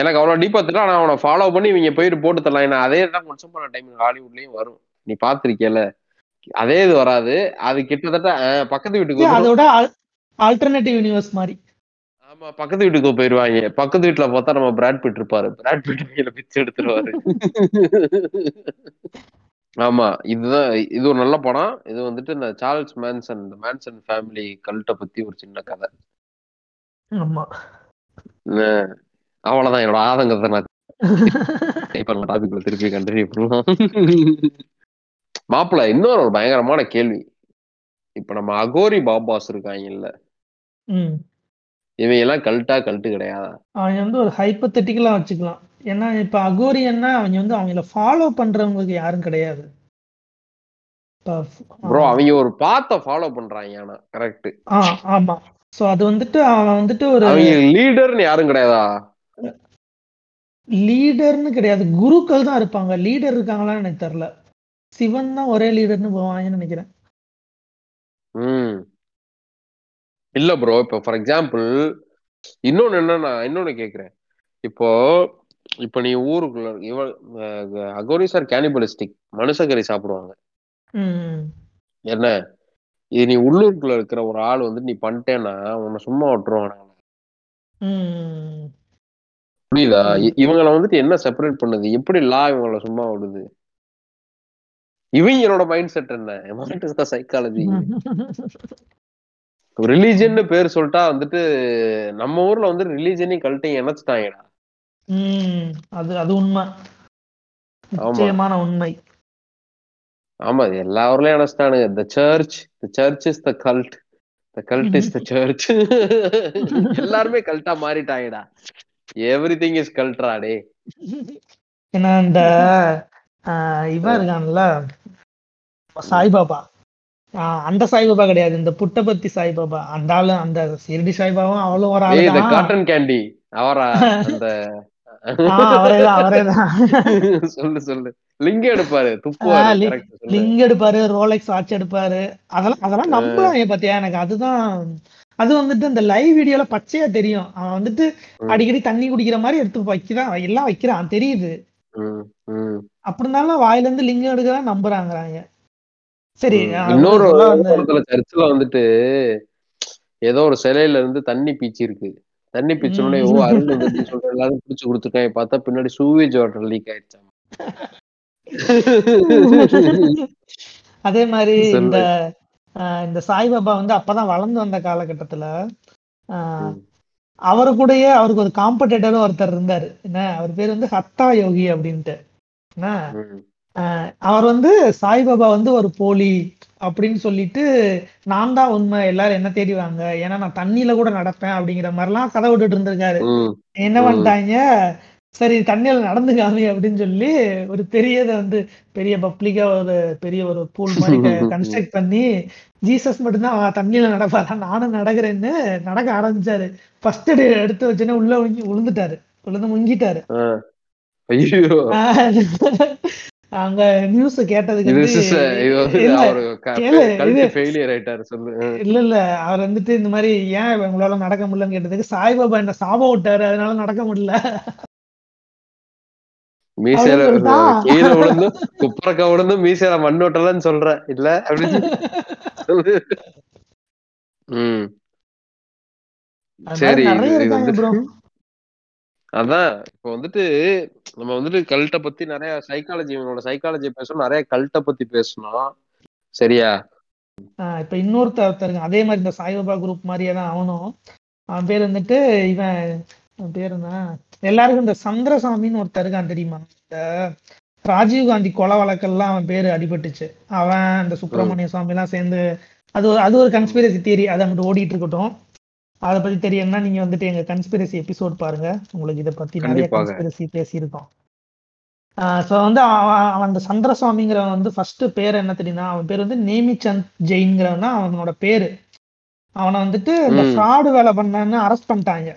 எனக்கு அவ்வளவு டீப்பா தெரியல ஆனா அவனை ஃபாலோ பண்ணி இவங்க போயிட்டு போட்டு தரலாம். ஏன்னா அதே தான் கொஞ்சம் பண்ண டைம் ஹாலிவுட்லயும் வரும். நீ பாத்திருக்கேல அதே இது வராது. அது கிட்டத்தட்ட பக்கத்து வீட்டுக்கு. அதோட ஆல்டர்னேட்டிவ் யூனிவர்ஸ் மாதிரி. ஆமா பக்கத்து வீட்டுக்கு போயிருவாங்க. பக்கத்து வீட்டுல பார்த்தா நம்ம பிராட் பிட் இருப்பாரு. பிராட் பிட் கையில பிச்சு எடுத்துருவாரு. ஆமா இதுதான் இது ஒரு நல்ல படம். இது வந்துட்டு இந்த சார்ல்ஸ் மேன்சன் இந்த மேன்சன் ஃபேமிலி கல்ட்டை பத்தி ஒரு சின்ன கதை. ஆமா. அவ்வளவுதான். என்னோட ஆதங்கத்தை நான் இப்ப டாபிக்ல திருப்பி கண்டினியூ பண்ணலாம். மாப்பிள்ள இன்னொரு ஒரு பயங்கரமான கேள்வி. இப்ப நம்ம அகோரி பாபாஸ் இருக்காங்கல்ல ம். இவங்க எல்லாம் கல்ட்டா கல்ட்டு கிடையாதா? அவன் வந்து ஒரு ஹைப்பத்தட்டிக்கலா வச்சுக்கலாம். ஏன்னா இப்ப அகோரியன்னா அவங்க வந்து அவங்கள ஃபாலோ பண்றவங்களுக்கு யாரும் கிடையாது. ப்ரோ அவங்க ஒரு பாத்த ஃபாலோ பண்றாங்க ஆனா. கரெக்ட் ஆமா. சோ அது வந்துட்டு அவன் வந்துட்டு ஒரு அவங்க லீடர்னு யாரும் கிடையாதா? லீடர்னு கிடையாது. குருக்கள் தான் இருப்பாங்க. லீடர் இருக்காங்களான்னு எனக்கு தெரியல. சிவன் தான் ஒரே லீடர்னு போவாங்கன்னு நினைக்கிறேன். இல்ல ப்ரோ இப்போ ஃபார் எக்ஸாம்பிள் இன்னொன்னு என்னன்னா இன்னொன்னு கேக்குறேன். இப்போ இப்போ நீ ஊருக்குள்ள இவ அகோரிஸ் ஆர் கேனிபலிஸ்டிக் மனுஷக்கறி சாப்பிடுவாங்க. என்ன? இது நீ உள்ளூருக்குள்ள இருக்கிற ஒரு ஆள் வந்து நீ பண்ணிட்டேன்னா உன்னை சும்மா விட்டுருவாங்க ம். புரியுதா? இவங்கள வந்துட்டு என்ன செப்பரேட் பண்ணுது? எப்படி லா இவங்கள சும்மா விடுது? இவங்களோட மைண்ட் செட் என்ன what is the psychology religion பேர் சொல்லிட்டா வந்துட்டு நம்ம ஊர்ல வந்து ரிலீஜனையும் கல்ட்டையும் இணைச்சிட்டாங்கடா. அது அது உண்மை. நிச்சயமான உண்மை. ஆமா எல்லா ஊர்லயும் அடைச்சிட்டானுங்க the church the church is the cult the cult is the church எல்லாருமே கல்ட்டா மாறிட்டாங்கடா. எவ்ரி திங் இஸ் கல்ட்ரா டே ஏன்னா இந்த இவன் இருக்கான்ல சாய்பாபா அந்த சாய்பாபா கிடையாது இந்த புட்டபர்த்தி சாய்பாபா அந்த ஆளு அந்த சிறுடி சாய்பாபாவும் அவளும் ஒரு ஆளு ஏய் த தான் காட்டன் கேண்டி அவரா அந்த அவரேதான் அவரேதான். சொல்லு சொல்லு. லிங்க் எடுப்பாரு துப்புவாரு லிங்க் எடுப்பாரு ரோலெக்ஸ் வாட்ச் எடுப்பாரு. அதெல்லாம் அதெல்லாம் நம்புறாங்க பாத்தியா? எனக்கு அதுதான் அது வந்துட்டு இந்த லைவ் வீடியோல பச்சையா தெரியும். அவன் வந்துட்டு. அடிக்கடி தண்ணி குடிக்கிற மாதிரி எடுத்து வைக்கிறான். எல்லாம் வைக்கிறான். தெரியுது. அப்படி இருந்தாலும் வாயில இருந்து லிங்கம் எடுக்கதான் நம்புறாங்கறாங்க. சரி இன்னொரு வந்த- சர்ச்சில் வந்துட்டு ஏதோ ஒரு சிலையில இருந்து தண்ணி பீச்சி இருக்கு தண்ணி பீச்சனோட ஓ அருள் வந்துருச்சுன்னு சொல்லிட்டு எல்லாரும் பிடிச்சு கொடுத்துருக்காங்க. பார்த்தா பின்னாடி சூவேஜ் வாட்டர் லீக் ஆயிடுச்சாம் அதே மாதிரி. இந்த இந்த சாய்பாபா வந்து அப்பதான் வளர்ந்து வந்த காலகட்டத்துல. அவரு கூடயே அவருக்கு ஒரு காம்படேட்டரும் ஒருத்தர் இருந்தாரு. என்ன? அவர் பேர் வந்து ஹத்தா யோகி அப்படின்ட்டு. என்ன? அவர் வந்து சாய்பாபா வந்து ஒரு போலி அப்படின்னு சொல்லிட்டு நான் தான் உண்மை எல்லாரும் என்ன தேடி வாங்க? ஏன்னா நான் தண்ணியில கூட நடப்பேன் அப்படிங்கிற மாதிரிலாம் கதை விட்டுட்டு இருந்திருக்காரு. என்ன. பண்ணிட்டாங்க? சரி தண்ணியில நடந்துக்காமி அப்படின்னு சொல்லி ஒரு பெரியதை வந்து பெரிய பப்ளிக்கா ஒரு பெரிய ஒரு பூல் மாதிரி கன்ஸ்ட்ரக்ட் பண்ணி ஜீசஸ் மட்டும்தான் தண்ணியில நடப்பாரா? நானும் நடக்கிறேன்னு நடக்க ஆரம்பிச்சாரு. ஃபர்ஸ்ட் எடுத்து வச்சோன்னே உள்ள விழுந்துட்டாரு விழுந்து முங்கிட்டாரு. அங்க நியூஸ் கேட்டதுக்கு. இல்ல இல்ல. அவர் வந்துட்டு இந்த மாதிரி ஏன் உங்களால நடக்க முடியலன்னு கேட்டதுக்கு சாய்பாபா என்ன சாபம் விட்டாரு அதனால நடக்க முடியல. மீசையில. கீழே விழுந்து குப்பரக்கா விழுந்து மீசையில மண் ஓட்டலன்னு சொல்ற இல்ல அப்படின்னு. சொல்லு ம். அது சரி அதான் இப்போ வந்துட்டு நம்ம வந்துட்டு கல்ட்டை பத்தி நிறைய சைக்காலஜி இவனோட சைக்காலஜி பேசணும் நிறைய கல்ட்டை பத்தி பேசணும் சரியா? இப்ப இன்னொருத்தர் ஒருத்தருங்க அதே மாதிரி இந்த சாய்பாபா குரூப் மாதிரியே தான் அவனும். அவன் பேர் வந்துட்டு இவன் பேர் என்ன எல்லாருக்கும் இந்த சந்திரசாமின்னு ஒருத்தர் இருக்கான் தெரியுமா? இந்த ராஜீவ் காந்தி கொலை வழக்கெல்லாம் அவன் பேரு அடிபட்டுச்சு. அவன் இந்த சுப்பிரமணிய சுவாமி எல்லாம் சேர்ந்து அது அது ஒரு கன்ஸ்பிரசி தியரி அதை அங்கிட்டு ஓடிட்டு இருக்கட்டும். அதை பத்தி தெரியணும்னா நீங்க வந்துட்டு எங்க கன்ஸ்பிரசி எபிசோட் பாருங்க. உங்களுக்கு இதை பத்தி நிறைய. கன்ஸ்பிரசி பேசியிருக்கோம். ஸோ வந்து அவன் அந்த சந்திரசுவாமிங்கிறவன் வந்து ஃபர்ஸ்ட் பேர் என்ன தெரியுமா? அவன் பேர் வந்து நேமிச்சந்த் ஜெயின்கிறவன் அவனோட பேரு. அவனை வந்துட்டு இந்த. ஃப்ராடு வேலை பண்ணான்னு அரெஸ்ட் பண்ணிட்டாங்க.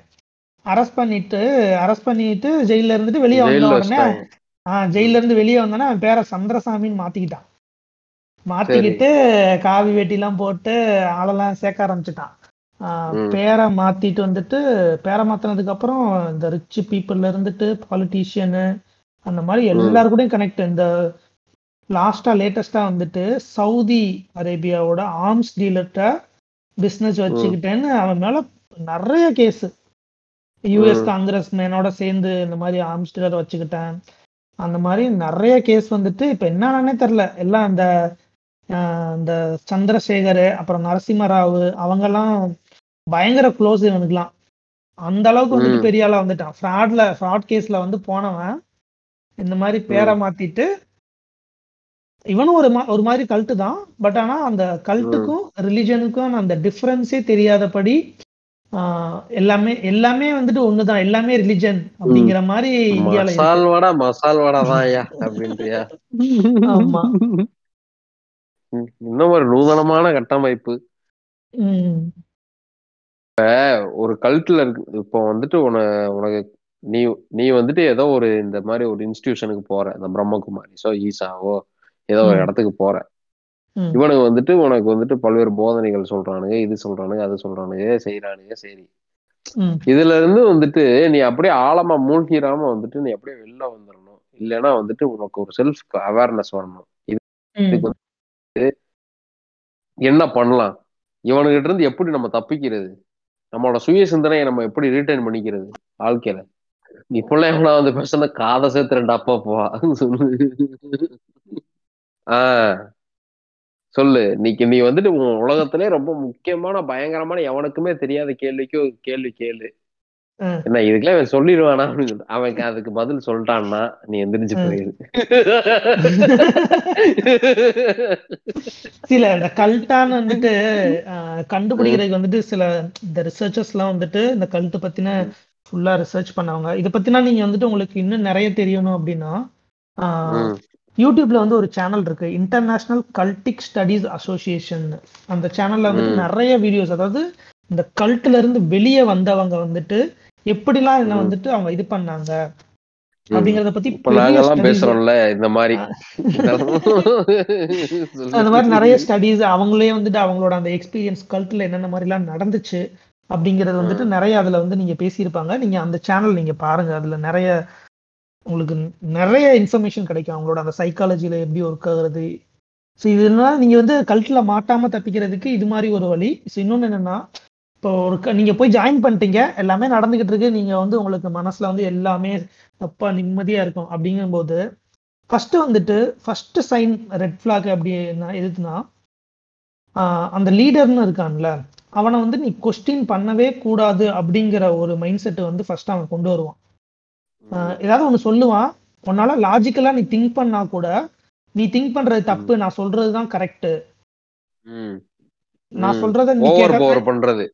அரெஸ்ட் பண்ணிட்டு அரெஸ்ட் பண்ணிட்டு ஜெயில இருந்துட்டு வெளியே வந்த உடனே ஆஹ் ஜெயில இருந்து வெளியே வந்தோடனே அவன் பேரை சந்திரசாமின்னு மாத்திக்கிட்டான். மாத்திக்கிட்டு காவி வேட்டிலாம் போட்டு ஆளெல்லாம் சேர்க்க ஆரம்பிச்சிட்டான். பேரை மாத்திட்டு வந்துட்டு பேரை மாத்தினதுக்கு அப்புறம் இந்த ரிச் பீப்புள்ல இருந்துட்டு பாலிட்டிஷியனு அந்த மாதிரி எல்லாரு கூடயும் கனெக்ட் இந்த லாஸ்டா லேட்டஸ்டா வந்துட்டு சவுதி அரேபியாவோட ஆர்ம்ஸ் டீலர்கிட்ட பிசினஸ் வச்சுக்கிட்டேன்னு அவன் மேல நிறைய கேஸ் யூஎஸ். காங்கிரஸ் மேனோட சேர்ந்து இந்த மாதிரி ஆர்ம்ஸ் டீலர் வச்சுக்கிட்டேன். அந்த மாதிரி நிறைய கேஸ் வந்துட்டு இப்ப என்னன்னே தெரியல. எல்லாம் அந்த இந்த சந்திரசேகர் அப்புறம் நரசிம்மராவ் அவங்கெல்லாம் பயங்கர க்ளோஸ் இவனுக்குலாம் அந்த அளவுக்கு வந்துட்டு. பெரிய ஆளா வந்துட்டான். ஃப்ராட்ல ஃப்ராட் கேஸ்ல வந்து போனவன். இந்த மாதிரி பேரை மாத்திட்டு இவனும் ஒரு மா- ஒரு மாதிரி கல்ட்டு தான் பட் ஆனா அந்த கல்ட்டுக்கும் ரிலிஜனுக்கும் அந்த டிஃபரன்ஸே தெரியாதபடி எல்லாமே எல்லாமே வந்துட்டு ஒண்ணுதான். எல்லாமே ரிலிஜன் அப்படிங்கிற மாதிரி இந்தியால இருக்கு. மசால் வடா மசால் வடா தான் ஐயா அப்படின்றியா? ஆமா. இன்னும் ஒரு நூதனமான கட்டமைப்பு. உம் ஒரு கல்ட்டுல இருக்கு. இப்போ வந்துட்டு உன உனக்கு நீ நீ வந்துட்டு ஏதோ ஒரு இந்த மாதிரி ஒரு இன்ஸ்டிடியூஷனுக்கு போற. இந்த பிரம்மகுமாரி. சோ ஈசாவோ ஏதோ ஒரு. இடத்துக்கு போற. இவனுக்கு வந்துட்டு உனக்கு வந்துட்டு பல்வேறு போதனைகள் சொல்றானுங்க இது சொல்றானுங்க அது சொல்றானுங்க செய்யறானுங்க சரி. இதுல இருந்து வந்துட்டு நீ அப்படியே ஆழமா மூழ்கிராம வந்துட்டு நீ அப்படியே வெளில வந்துடணும் இல்லைன்னா வந்துட்டு உனக்கு ஒரு செல்ஃப் அவேர்னஸ் வரணும். என்ன பண்ணலாம்? இவனுகிட்ட இருந்து எப்படி நம்ம தப்பிக்கிறது? நம்மளோட சுய சிந்தனையை நம்ம எப்படி ரீட்டைன் பண்ணிக்கிறது? வாழ்க்கையில. இப்பெல்லாம் எவனா வந்து பேசுனா காதை சேர்த்து ரெண்டு அப்பா போவா சொல்லு ஆஹ் சொல்லு. நீக்கு நீ வந்துட்டு உன் உலகத்திலே ரொம்ப முக்கியமான பயங்கரமான எவனுக்குமே தெரியாத கேள்விக்கு ஒரு கேள்வி கேளு. என்ன இதுக்கெல்லாம் இவன் சொல்லிடுவானா? அவன் அதுக்கு பதில் சொல்லிட்டான்னா நீ எந்திரிச்சு. போயிரு. சில இந்த கல்ட்டான வந்துட்டு கண்டுபிடிக்கிறதுக்கு வந்துட்டு சில இந்த ரிசர்ச்சர்ஸ் எல்லாம் வந்துட்டு இந்த கல்ட் பத்தின ஃபுல்லா ரிசர்ச் பண்ணவங்க. இதை பத்தினா நீங்க வந்துட்டு உங்களுக்கு இன்னும் நிறைய தெரியணும் அப்படின்னா. யூடியூப்ல வந்து ஒரு சேனல் இருக்கு. இன்டர்நேஷனல் கல்டிக் ஸ்டடீஸ் அசோசியேஷன் அந்த சேனல்ல வந்துட்டு ம். நிறைய வீடியோஸ் அதாவது இந்த கல்ட்ல இருந்து வெளியே வந்தவங்க வந்துட்டு எப்படிலாம் என்ன. வந்துட்டு அவங்க இது பண்ணாங்க. அப்படிங்கறத பத்தி நாங்கெல்லாம் பேசுறோம்ல இந்த மாதிரி. அந்த மாதிரி நிறைய ஸ்டடீஸ் அவங்களே வந்துட்டு அவங்களோட அந்த எக்ஸ்பீரியன்ஸ் கல்ட்ல என்னென்ன மாதிரிலாம் நடந்துச்சு அப்படிங்கறது வந்துட்டு நிறைய அதுல வந்து நீங்க பேசியிருப்பாங்க. நீங்க அந்த சேனல் நீங்க பாருங்க. அதுல நிறைய உங்களுக்கு நிறைய இன்ஃபர்மேஷன் கிடைக்கும். அவங்களோட அந்த சைக்காலஜியில எப்படி ஒர்க் ஆகுறது. ஸோ இதனால நீங்க வந்து கல்ட்டில் மாட்டாம தப்பிக்கிறதுக்கு இது மாதிரி ஒரு வழி. ஸோ இன்னொன்னு என்னன்னா இப்போ ஒரு நீங்க போய் ஜாயின் பண்ணிட்டீங்க. எல்லாமே நடந்துகிட்டு இருக்கு. நீங்க வந்து உங்களுக்கு மனசுல வந்து எல்லாமே தப்பா நிம்மதியா இருக்கும். அப்படிங்கும்போது ஃபர்ஸ்ட் வந்துட்டு ஃபர்ஸ்ட் சைன் ரெட் ஃபிளாக் அப்படி என்ன ஆஹ் அந்த லீடர்னு இருக்கான்ல அவனை வந்து நீ கொஸ்டின் பண்ணவே கூடாது அப்படிங்கிற ஒரு மைண்ட் செட் வந்து ஃபர்ஸ்ட் அவன் கொண்டு வருவான். ஏதாவது ஒன்று சொல்லுவான். உன்னால லாஜிக்கலா நீ திங்க் பண்ணா கூட நீ திங்க் பண்றது தப்பு. நான் சொல்றது தான் கரெக்ட். நான். சொல்றத நீ ஓவர் பவர் பண்றது.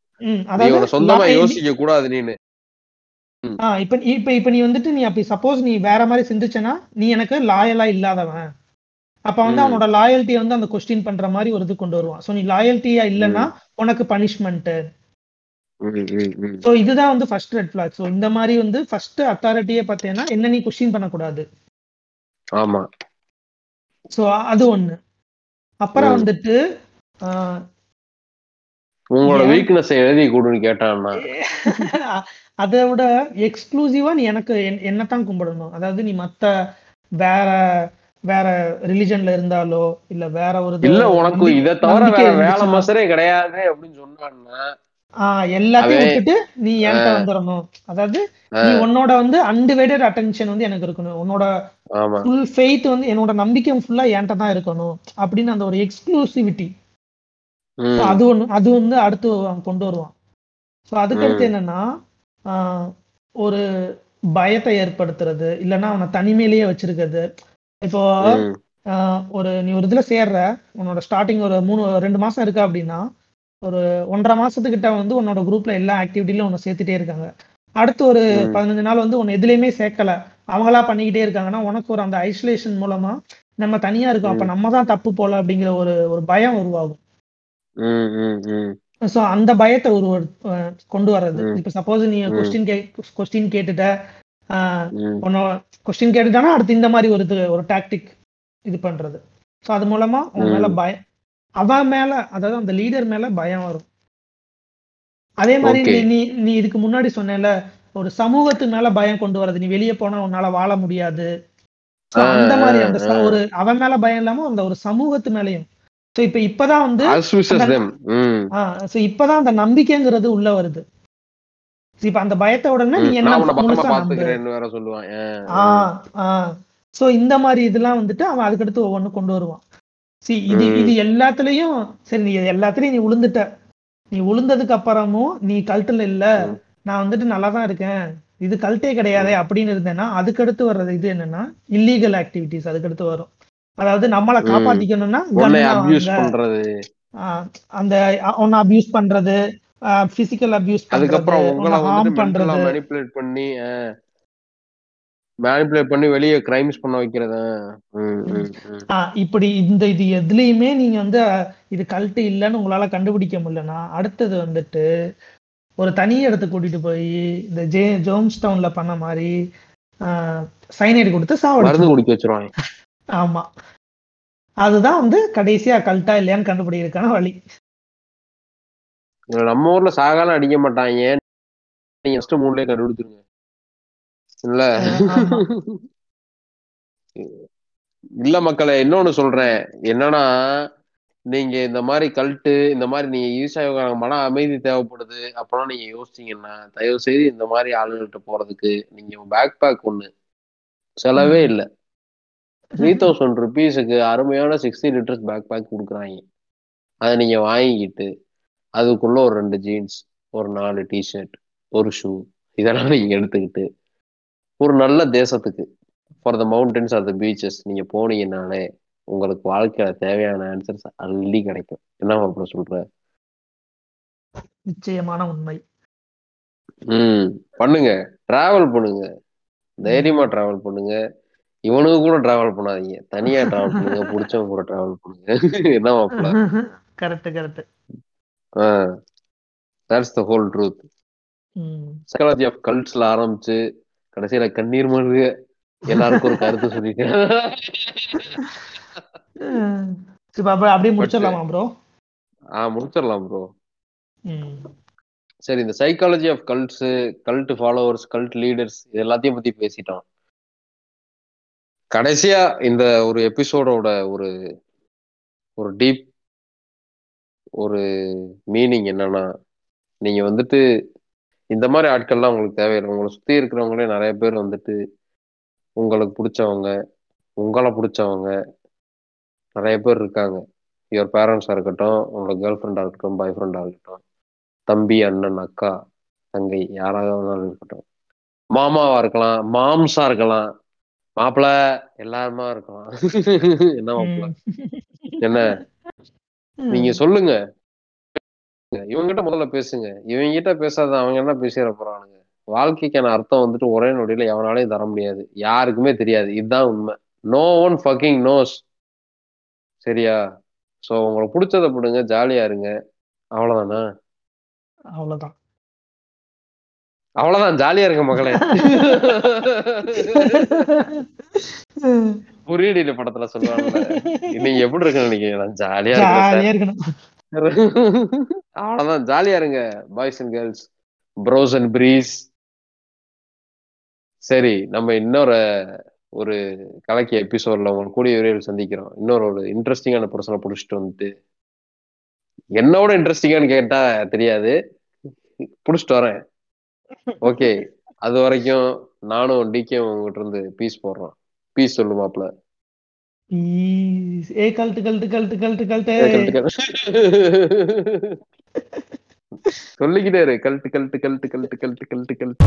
அதாவது சொந்தமா யோசிக்க கூடாது நீனு. ஆ இப்ப இப்ப இப்ப நீ வந்துட்டு நீ அப்படி சப்போஸ் நீ வேற மாதிரி சிந்திச்சனா நீ எனக்கு லாயலா இல்லாதவன். அப்ப வந்து. அவனோட லாயல்ட்டியை வந்து அந்த கொஸ்டின் பண்ற மாதிரி ஒரு இது கொண்டு வருவான். சோ நீ லாயல்ட்டியா இல்லைன்னா உனக்கு பனிஷ்மெண்ட். சோ இதுதான் வந்து ஃபர்ஸ்ட் ரெட் ஃபிளாக் சோ இந்த மாதிரி வந்து ஃபர்ஸ்ட் அத்தாரிட்டியே பார்த்தீங்கன்னா என்ன நீ கொஸ்டின் பண்ணக்கூடாது. ஆமா. சோ அது ஒண்ணு. அப்புறம். வந்துட்டு உங்களோட? வீக்னஸ் எழுதி கொடுன்னு கேட்டான்னா. அதை விட எக்ஸ்க்ளூசிவா நீ எனக்கு என்- என்னத்தான் கும்பிடணும். அதாவது நீ மத்த வேற வேற ரிலிஜன்ல இருந்தாலோ இல்ல வேற ஒரு இல்ல உனக்கு இத தவிர வேற வேலை மசரே கிடையாது அப்படின்னு சொன்னான்னா எல்லாத்தையும் விட்டுட்டு நீ என்கிட்ட வந்துடணும். அதாவது நீ உன்னோட வந்து அன்டிவைடட் அட்டென்ஷன் வந்து எனக்கு இருக்கணும். உன்னோட ஃபுல் ஃபெய்த் வந்து என்னோட நம்பிக்கை ஃபுல்லா என்கிட்ட தான் இருக்கணும். அப்படின்னு அந்த ஒரு எக்ஸ்க்ளூசிவிட்டி அது ஒண்ணு அது வந்து அடுத்து அவன் கொண்டு வருவான். ஸோ அதுக்கடுத்து. என்னன்னா ஒரு பயத்தை ஏற்படுத்துறது இல்லைன்னா அவனை தனிமையிலேயே வச்சிருக்கிறது. இப்போ ஒரு நீ ஒரு இதுல சேர்ற உன்னோட ஸ்டார்டிங் ஒரு மூணு ரெண்டு மாசம் இருக்கு அப்படின்னா ஒரு ஒன்றரை மாசத்துக்கிட்ட வந்து உன்னோட குரூப்ல எல்லா ஆக்டிவிட்டிலும் உன்னை சேர்த்துட்டே இருக்காங்க அடுத்து ஒரு. பதினஞ்சு நாள் வந்து உன்னை எதுலையுமே சேர்க்கல அவங்களா பண்ணிக்கிட்டே இருக்காங்கன்னா உனக்கு ஒரு அந்த ஐசோலேஷன் மூலமா நம்ம தனியா இருக்கோம் அப்ப நம்ம தான் தப்பு போல அப்படிங்கிற ஒரு ஒரு பயம் உருவாகும். ஸோ அந்த பயத்தை ஒரு கொண்டு வர்றது. இப்ப சப்போஸ் நீ. கொஸ்டின் கே கொஸ்டின் கேட்டுட்ட உன்னோட கொஸ்டின் கேட்டுட்டானா அடுத்து இந்த மாதிரி ஒரு ஒரு டாக்டிக் இது பண்றது ஸோ அது மூலமா உன் மேல. பயம் அவன் மேல அதாவது அந்த லீடர் மேல பயம் வரும். அதே மாதிரி. நீ நீ இதுக்கு முன்னாடி சொன்னேல ஒரு சமூகத்து மேல பயம் கொண்டு வர்றது. நீ வெளியே போனா உன்னால வாழ முடியாது. அந்த மாதிரி அந்த ச-. ஒரு அவன் மேல பயம் இல்லாம அந்த ஒரு சமூகத்து மேலயும். ஸோ இப்ப இப்பதான் வந்து இப்பதான் அந்த நம்பிக்கைங்கிறது உள்ள வருது. So, இப்ப அந்த பயத்தை உடனே நீ. என்ன சொல்லுவான். ஆஹ் ஆஹ் சோ இந்த மாதிரி இதெல்லாம் வந்துட்டு அவன் அதுக்கடுத்து ஒவ்வொன்று கொண்டு வருவான். சி இது. இது எல்லாத்துலயும் சரி நீ எல்லாத்துலயும் நீ உளுந்துட்ட. நீ உளுந்ததுக்கு அப்புறமும் நீ கல்ட்டுல இல்ல. நான் வந்துட்டு நல்லா தான் இருக்கேன். இது கல்ட்டே கிடையாதே அப்படின்னு இருந்தேன்னா அதுக்கடுத்து வர்றது இது என்னன்னா இல்லீகல் ஆக்டிவிட்டிஸ் அதுக்கடுத்து வரும். அதாவது நம்மளை. காப்பாத்திக்கணும்னா அந்த உன்னை அபியூஸ் பண்றது பிசிக்கல் அபியூஸ் அதுக்கப்புறம் ஹார்ம் பண்றது. மேனிப்புலேட் பண்ணி வெளியே கிரைம்ஸ் பண்ண வைக்கிறது? இப்படி இந்த இது எதுலயுமே நீங்க வந்து இது கல்ட்டு இல்லைன்னு உங்களால கண்டுபிடிக்க முடியலன்னா அடுத்தது வந்துட்டு ஒரு தனி இடத்துக்கு கூட்டிட்டு போய் இந்த ஜே ஜோம்ஸ் டவுன்ல பண்ண மாதிரி சைனைடு கொடுத்து மருந்து குடிக்க வச்சிருவாங்க. ஆமா. அதுதான் வந்து கடைசியா கல்ட்டா இல்லையான்னு கண்டுபிடிக்கிறதுக்கான வழி. நம்ம ஊர்ல சாகாலாம் அடிக்க மாட்டாங்க. நீங்க மூணுலயே கண்டுபிடிச்சிருங்க. இல்ல? இல்ல மக்களே இன்னொன்னு சொல்றேன். என்னன்னா நீங்க இந்த மாதிரி கல்ட்டு இந்த மாதிரி நீங்க ஈசாயோக மன அமைதி தேவைப்படுது அப்பெல்லாம் நீங்க யோசிச்சீங்கன்னா தயவு செய்து இந்த மாதிரி ஆளுங்கள்ட்ட போறதுக்கு நீங்க பேக் பேக் ஒண்ணு செலவே. இல்ல. த்ரீ தௌசண்ட் ருபீஸுக்கு அருமையான சிக்ஸ்டி லிட்டர்ஸ் பேக் பேக் கொடுக்குறாங்க. அதை நீங்க வாங்கிக்கிட்டு அதுக்குள்ள ஒரு ரெண்டு ஜீன்ஸ் ஒரு நாலு டிஷர்ட் ஒரு ஷூ இதெல்லாம் நீங்க எடுத்துக்கிட்டு ஒரு நல்ல தேசத்துக்கு. For the mountains or the beaches நீங்க போனீங்கன்னாலே உங்களுக்கு வாழ்க்கையில தேவையான ஆன்சர்ஸ் அள்ளி கிடைக்கும். என்ன மாப்பிள்ள சொல்ற? நிச்சயமான உண்மை. ம் பண்ணுங்க. டிராவல் பண்ணுங்க. தைரியமா டிராவல் பண்ணுங்க. இவனுக்கு கூட டிராவல் பண்ணாதீங்க. தனியா டிராவல் பண்ணுங்க. பிடிச்சவங்க கூட டிராவல் பண்ணுங்க. என்ன மாப்பிள்ள correct correct that's the whole truth psychology of கல்ட்ஸ்ல ஆரம்பிச்சு கடைசியில கண்ணீர் மல்க எல்லாருக்கும் ஒரு கருத்து சொல்லிட்டேன் அப்படியே முடிச்சிடலாமா ப்ரோ ஆ முடிச்சிடலாம் ப்ரோ சரி இந்த psychology of cults cult followers cult leaders இது எல்லாத்தையும் பத்தி பேசிட்டோம். கடைசியா இந்த ஒரு எபிசோடோட ஒரு ஒரு டீப் ஒரு மீனிங் என்னன்னா நீங்க வந்துட்டு இந்த மாதிரி ஆட்கள்லாம் உங்களுக்கு தேவையில்லை. உங்களை சுத்தி இருக்கிறவங்களே நிறைய பேர் வந்துட்டு உங்களுக்கு பிடிச்சவங்க உங்களை பிடிச்சவங்க நிறைய பேர் இருக்காங்க. யுவர் பேரண்ட்ஸாக இருக்கட்டும் உங்களோட கேர்ள் ஃப்ரெண்டாக இருக்கட்டும் பாய் ஃப்ரெண்டாக இருக்கட்டும் தம்பி அண்ணன் அக்கா தங்கை யாராக வேணாலும் இருக்கட்டும். மாமாவா இருக்கலாம் மாம்ஸா இருக்கலாம். மாப்பிள்ள எல்லாருமா இருக்கலாம். என்ன மாப்பிள்ள என்ன? நீங்க சொல்லுங்க. இவங்கிட்ட முதல்ல பேசுங்க. இவங்கிட்ட பேசாத அவங்க என்ன பேசிட போறானுங்க? வாழ்க்கைக்கான அர்த்தம் வந்துட்டு ஒரே நொடியில எவனாலையும் தர முடியாது. யாருக்குமே தெரியாது. இதுதான் உண்மை. நோ ஒன் ஃபக்கிங் நோஸ் சரியா? சோ உங்களுக்கு பிடிச்சதை போடுங்க ஜாலியா இருங்க. அவ்வளவுதானா? அவ்வளவுதான். அவ்வளவுதான். ஜாலியா இருங்க மகளே. புரியடியில படத்துல சொல்லுவாங்கல்ல நீங்க எப்படி இருக்குன்னு நினைக்கிறீங்க? ஜாலியா ஜாலியா இருக்கணும். அவ்வளவுதான். ஜாலியா இருங்க boys and girls bros and breeze சரி நம்ம இன்னொரு ஒரு கலக்கிய எபிசோட்ல உங்களுக்கு கூடிய விரைவில் சந்திக்கிறோம். இன்னொரு ஒரு இன்ட்ரெஸ்டிங்கான பர்சனை பிடிச்சிட்டு வந்துட்டு என்னோட இன்ட்ரெஸ்டிங்கான்னு கேட்டா தெரியாது. பிடிச்சிட்டு வரேன். ஓகே அது வரைக்கும் நானும் டிகே உங்ககிட்ட இருந்து பீஸ் போடுறோம். பீஸ் சொல்லுமாப்ல. ஏ cult cult cult cult cult சொல்லிக்கிட்டே இரு. கழட்டு கழட்டு கழட்டு கல்ட்டு கழட்டு கல்ட்டு கல்ட்டு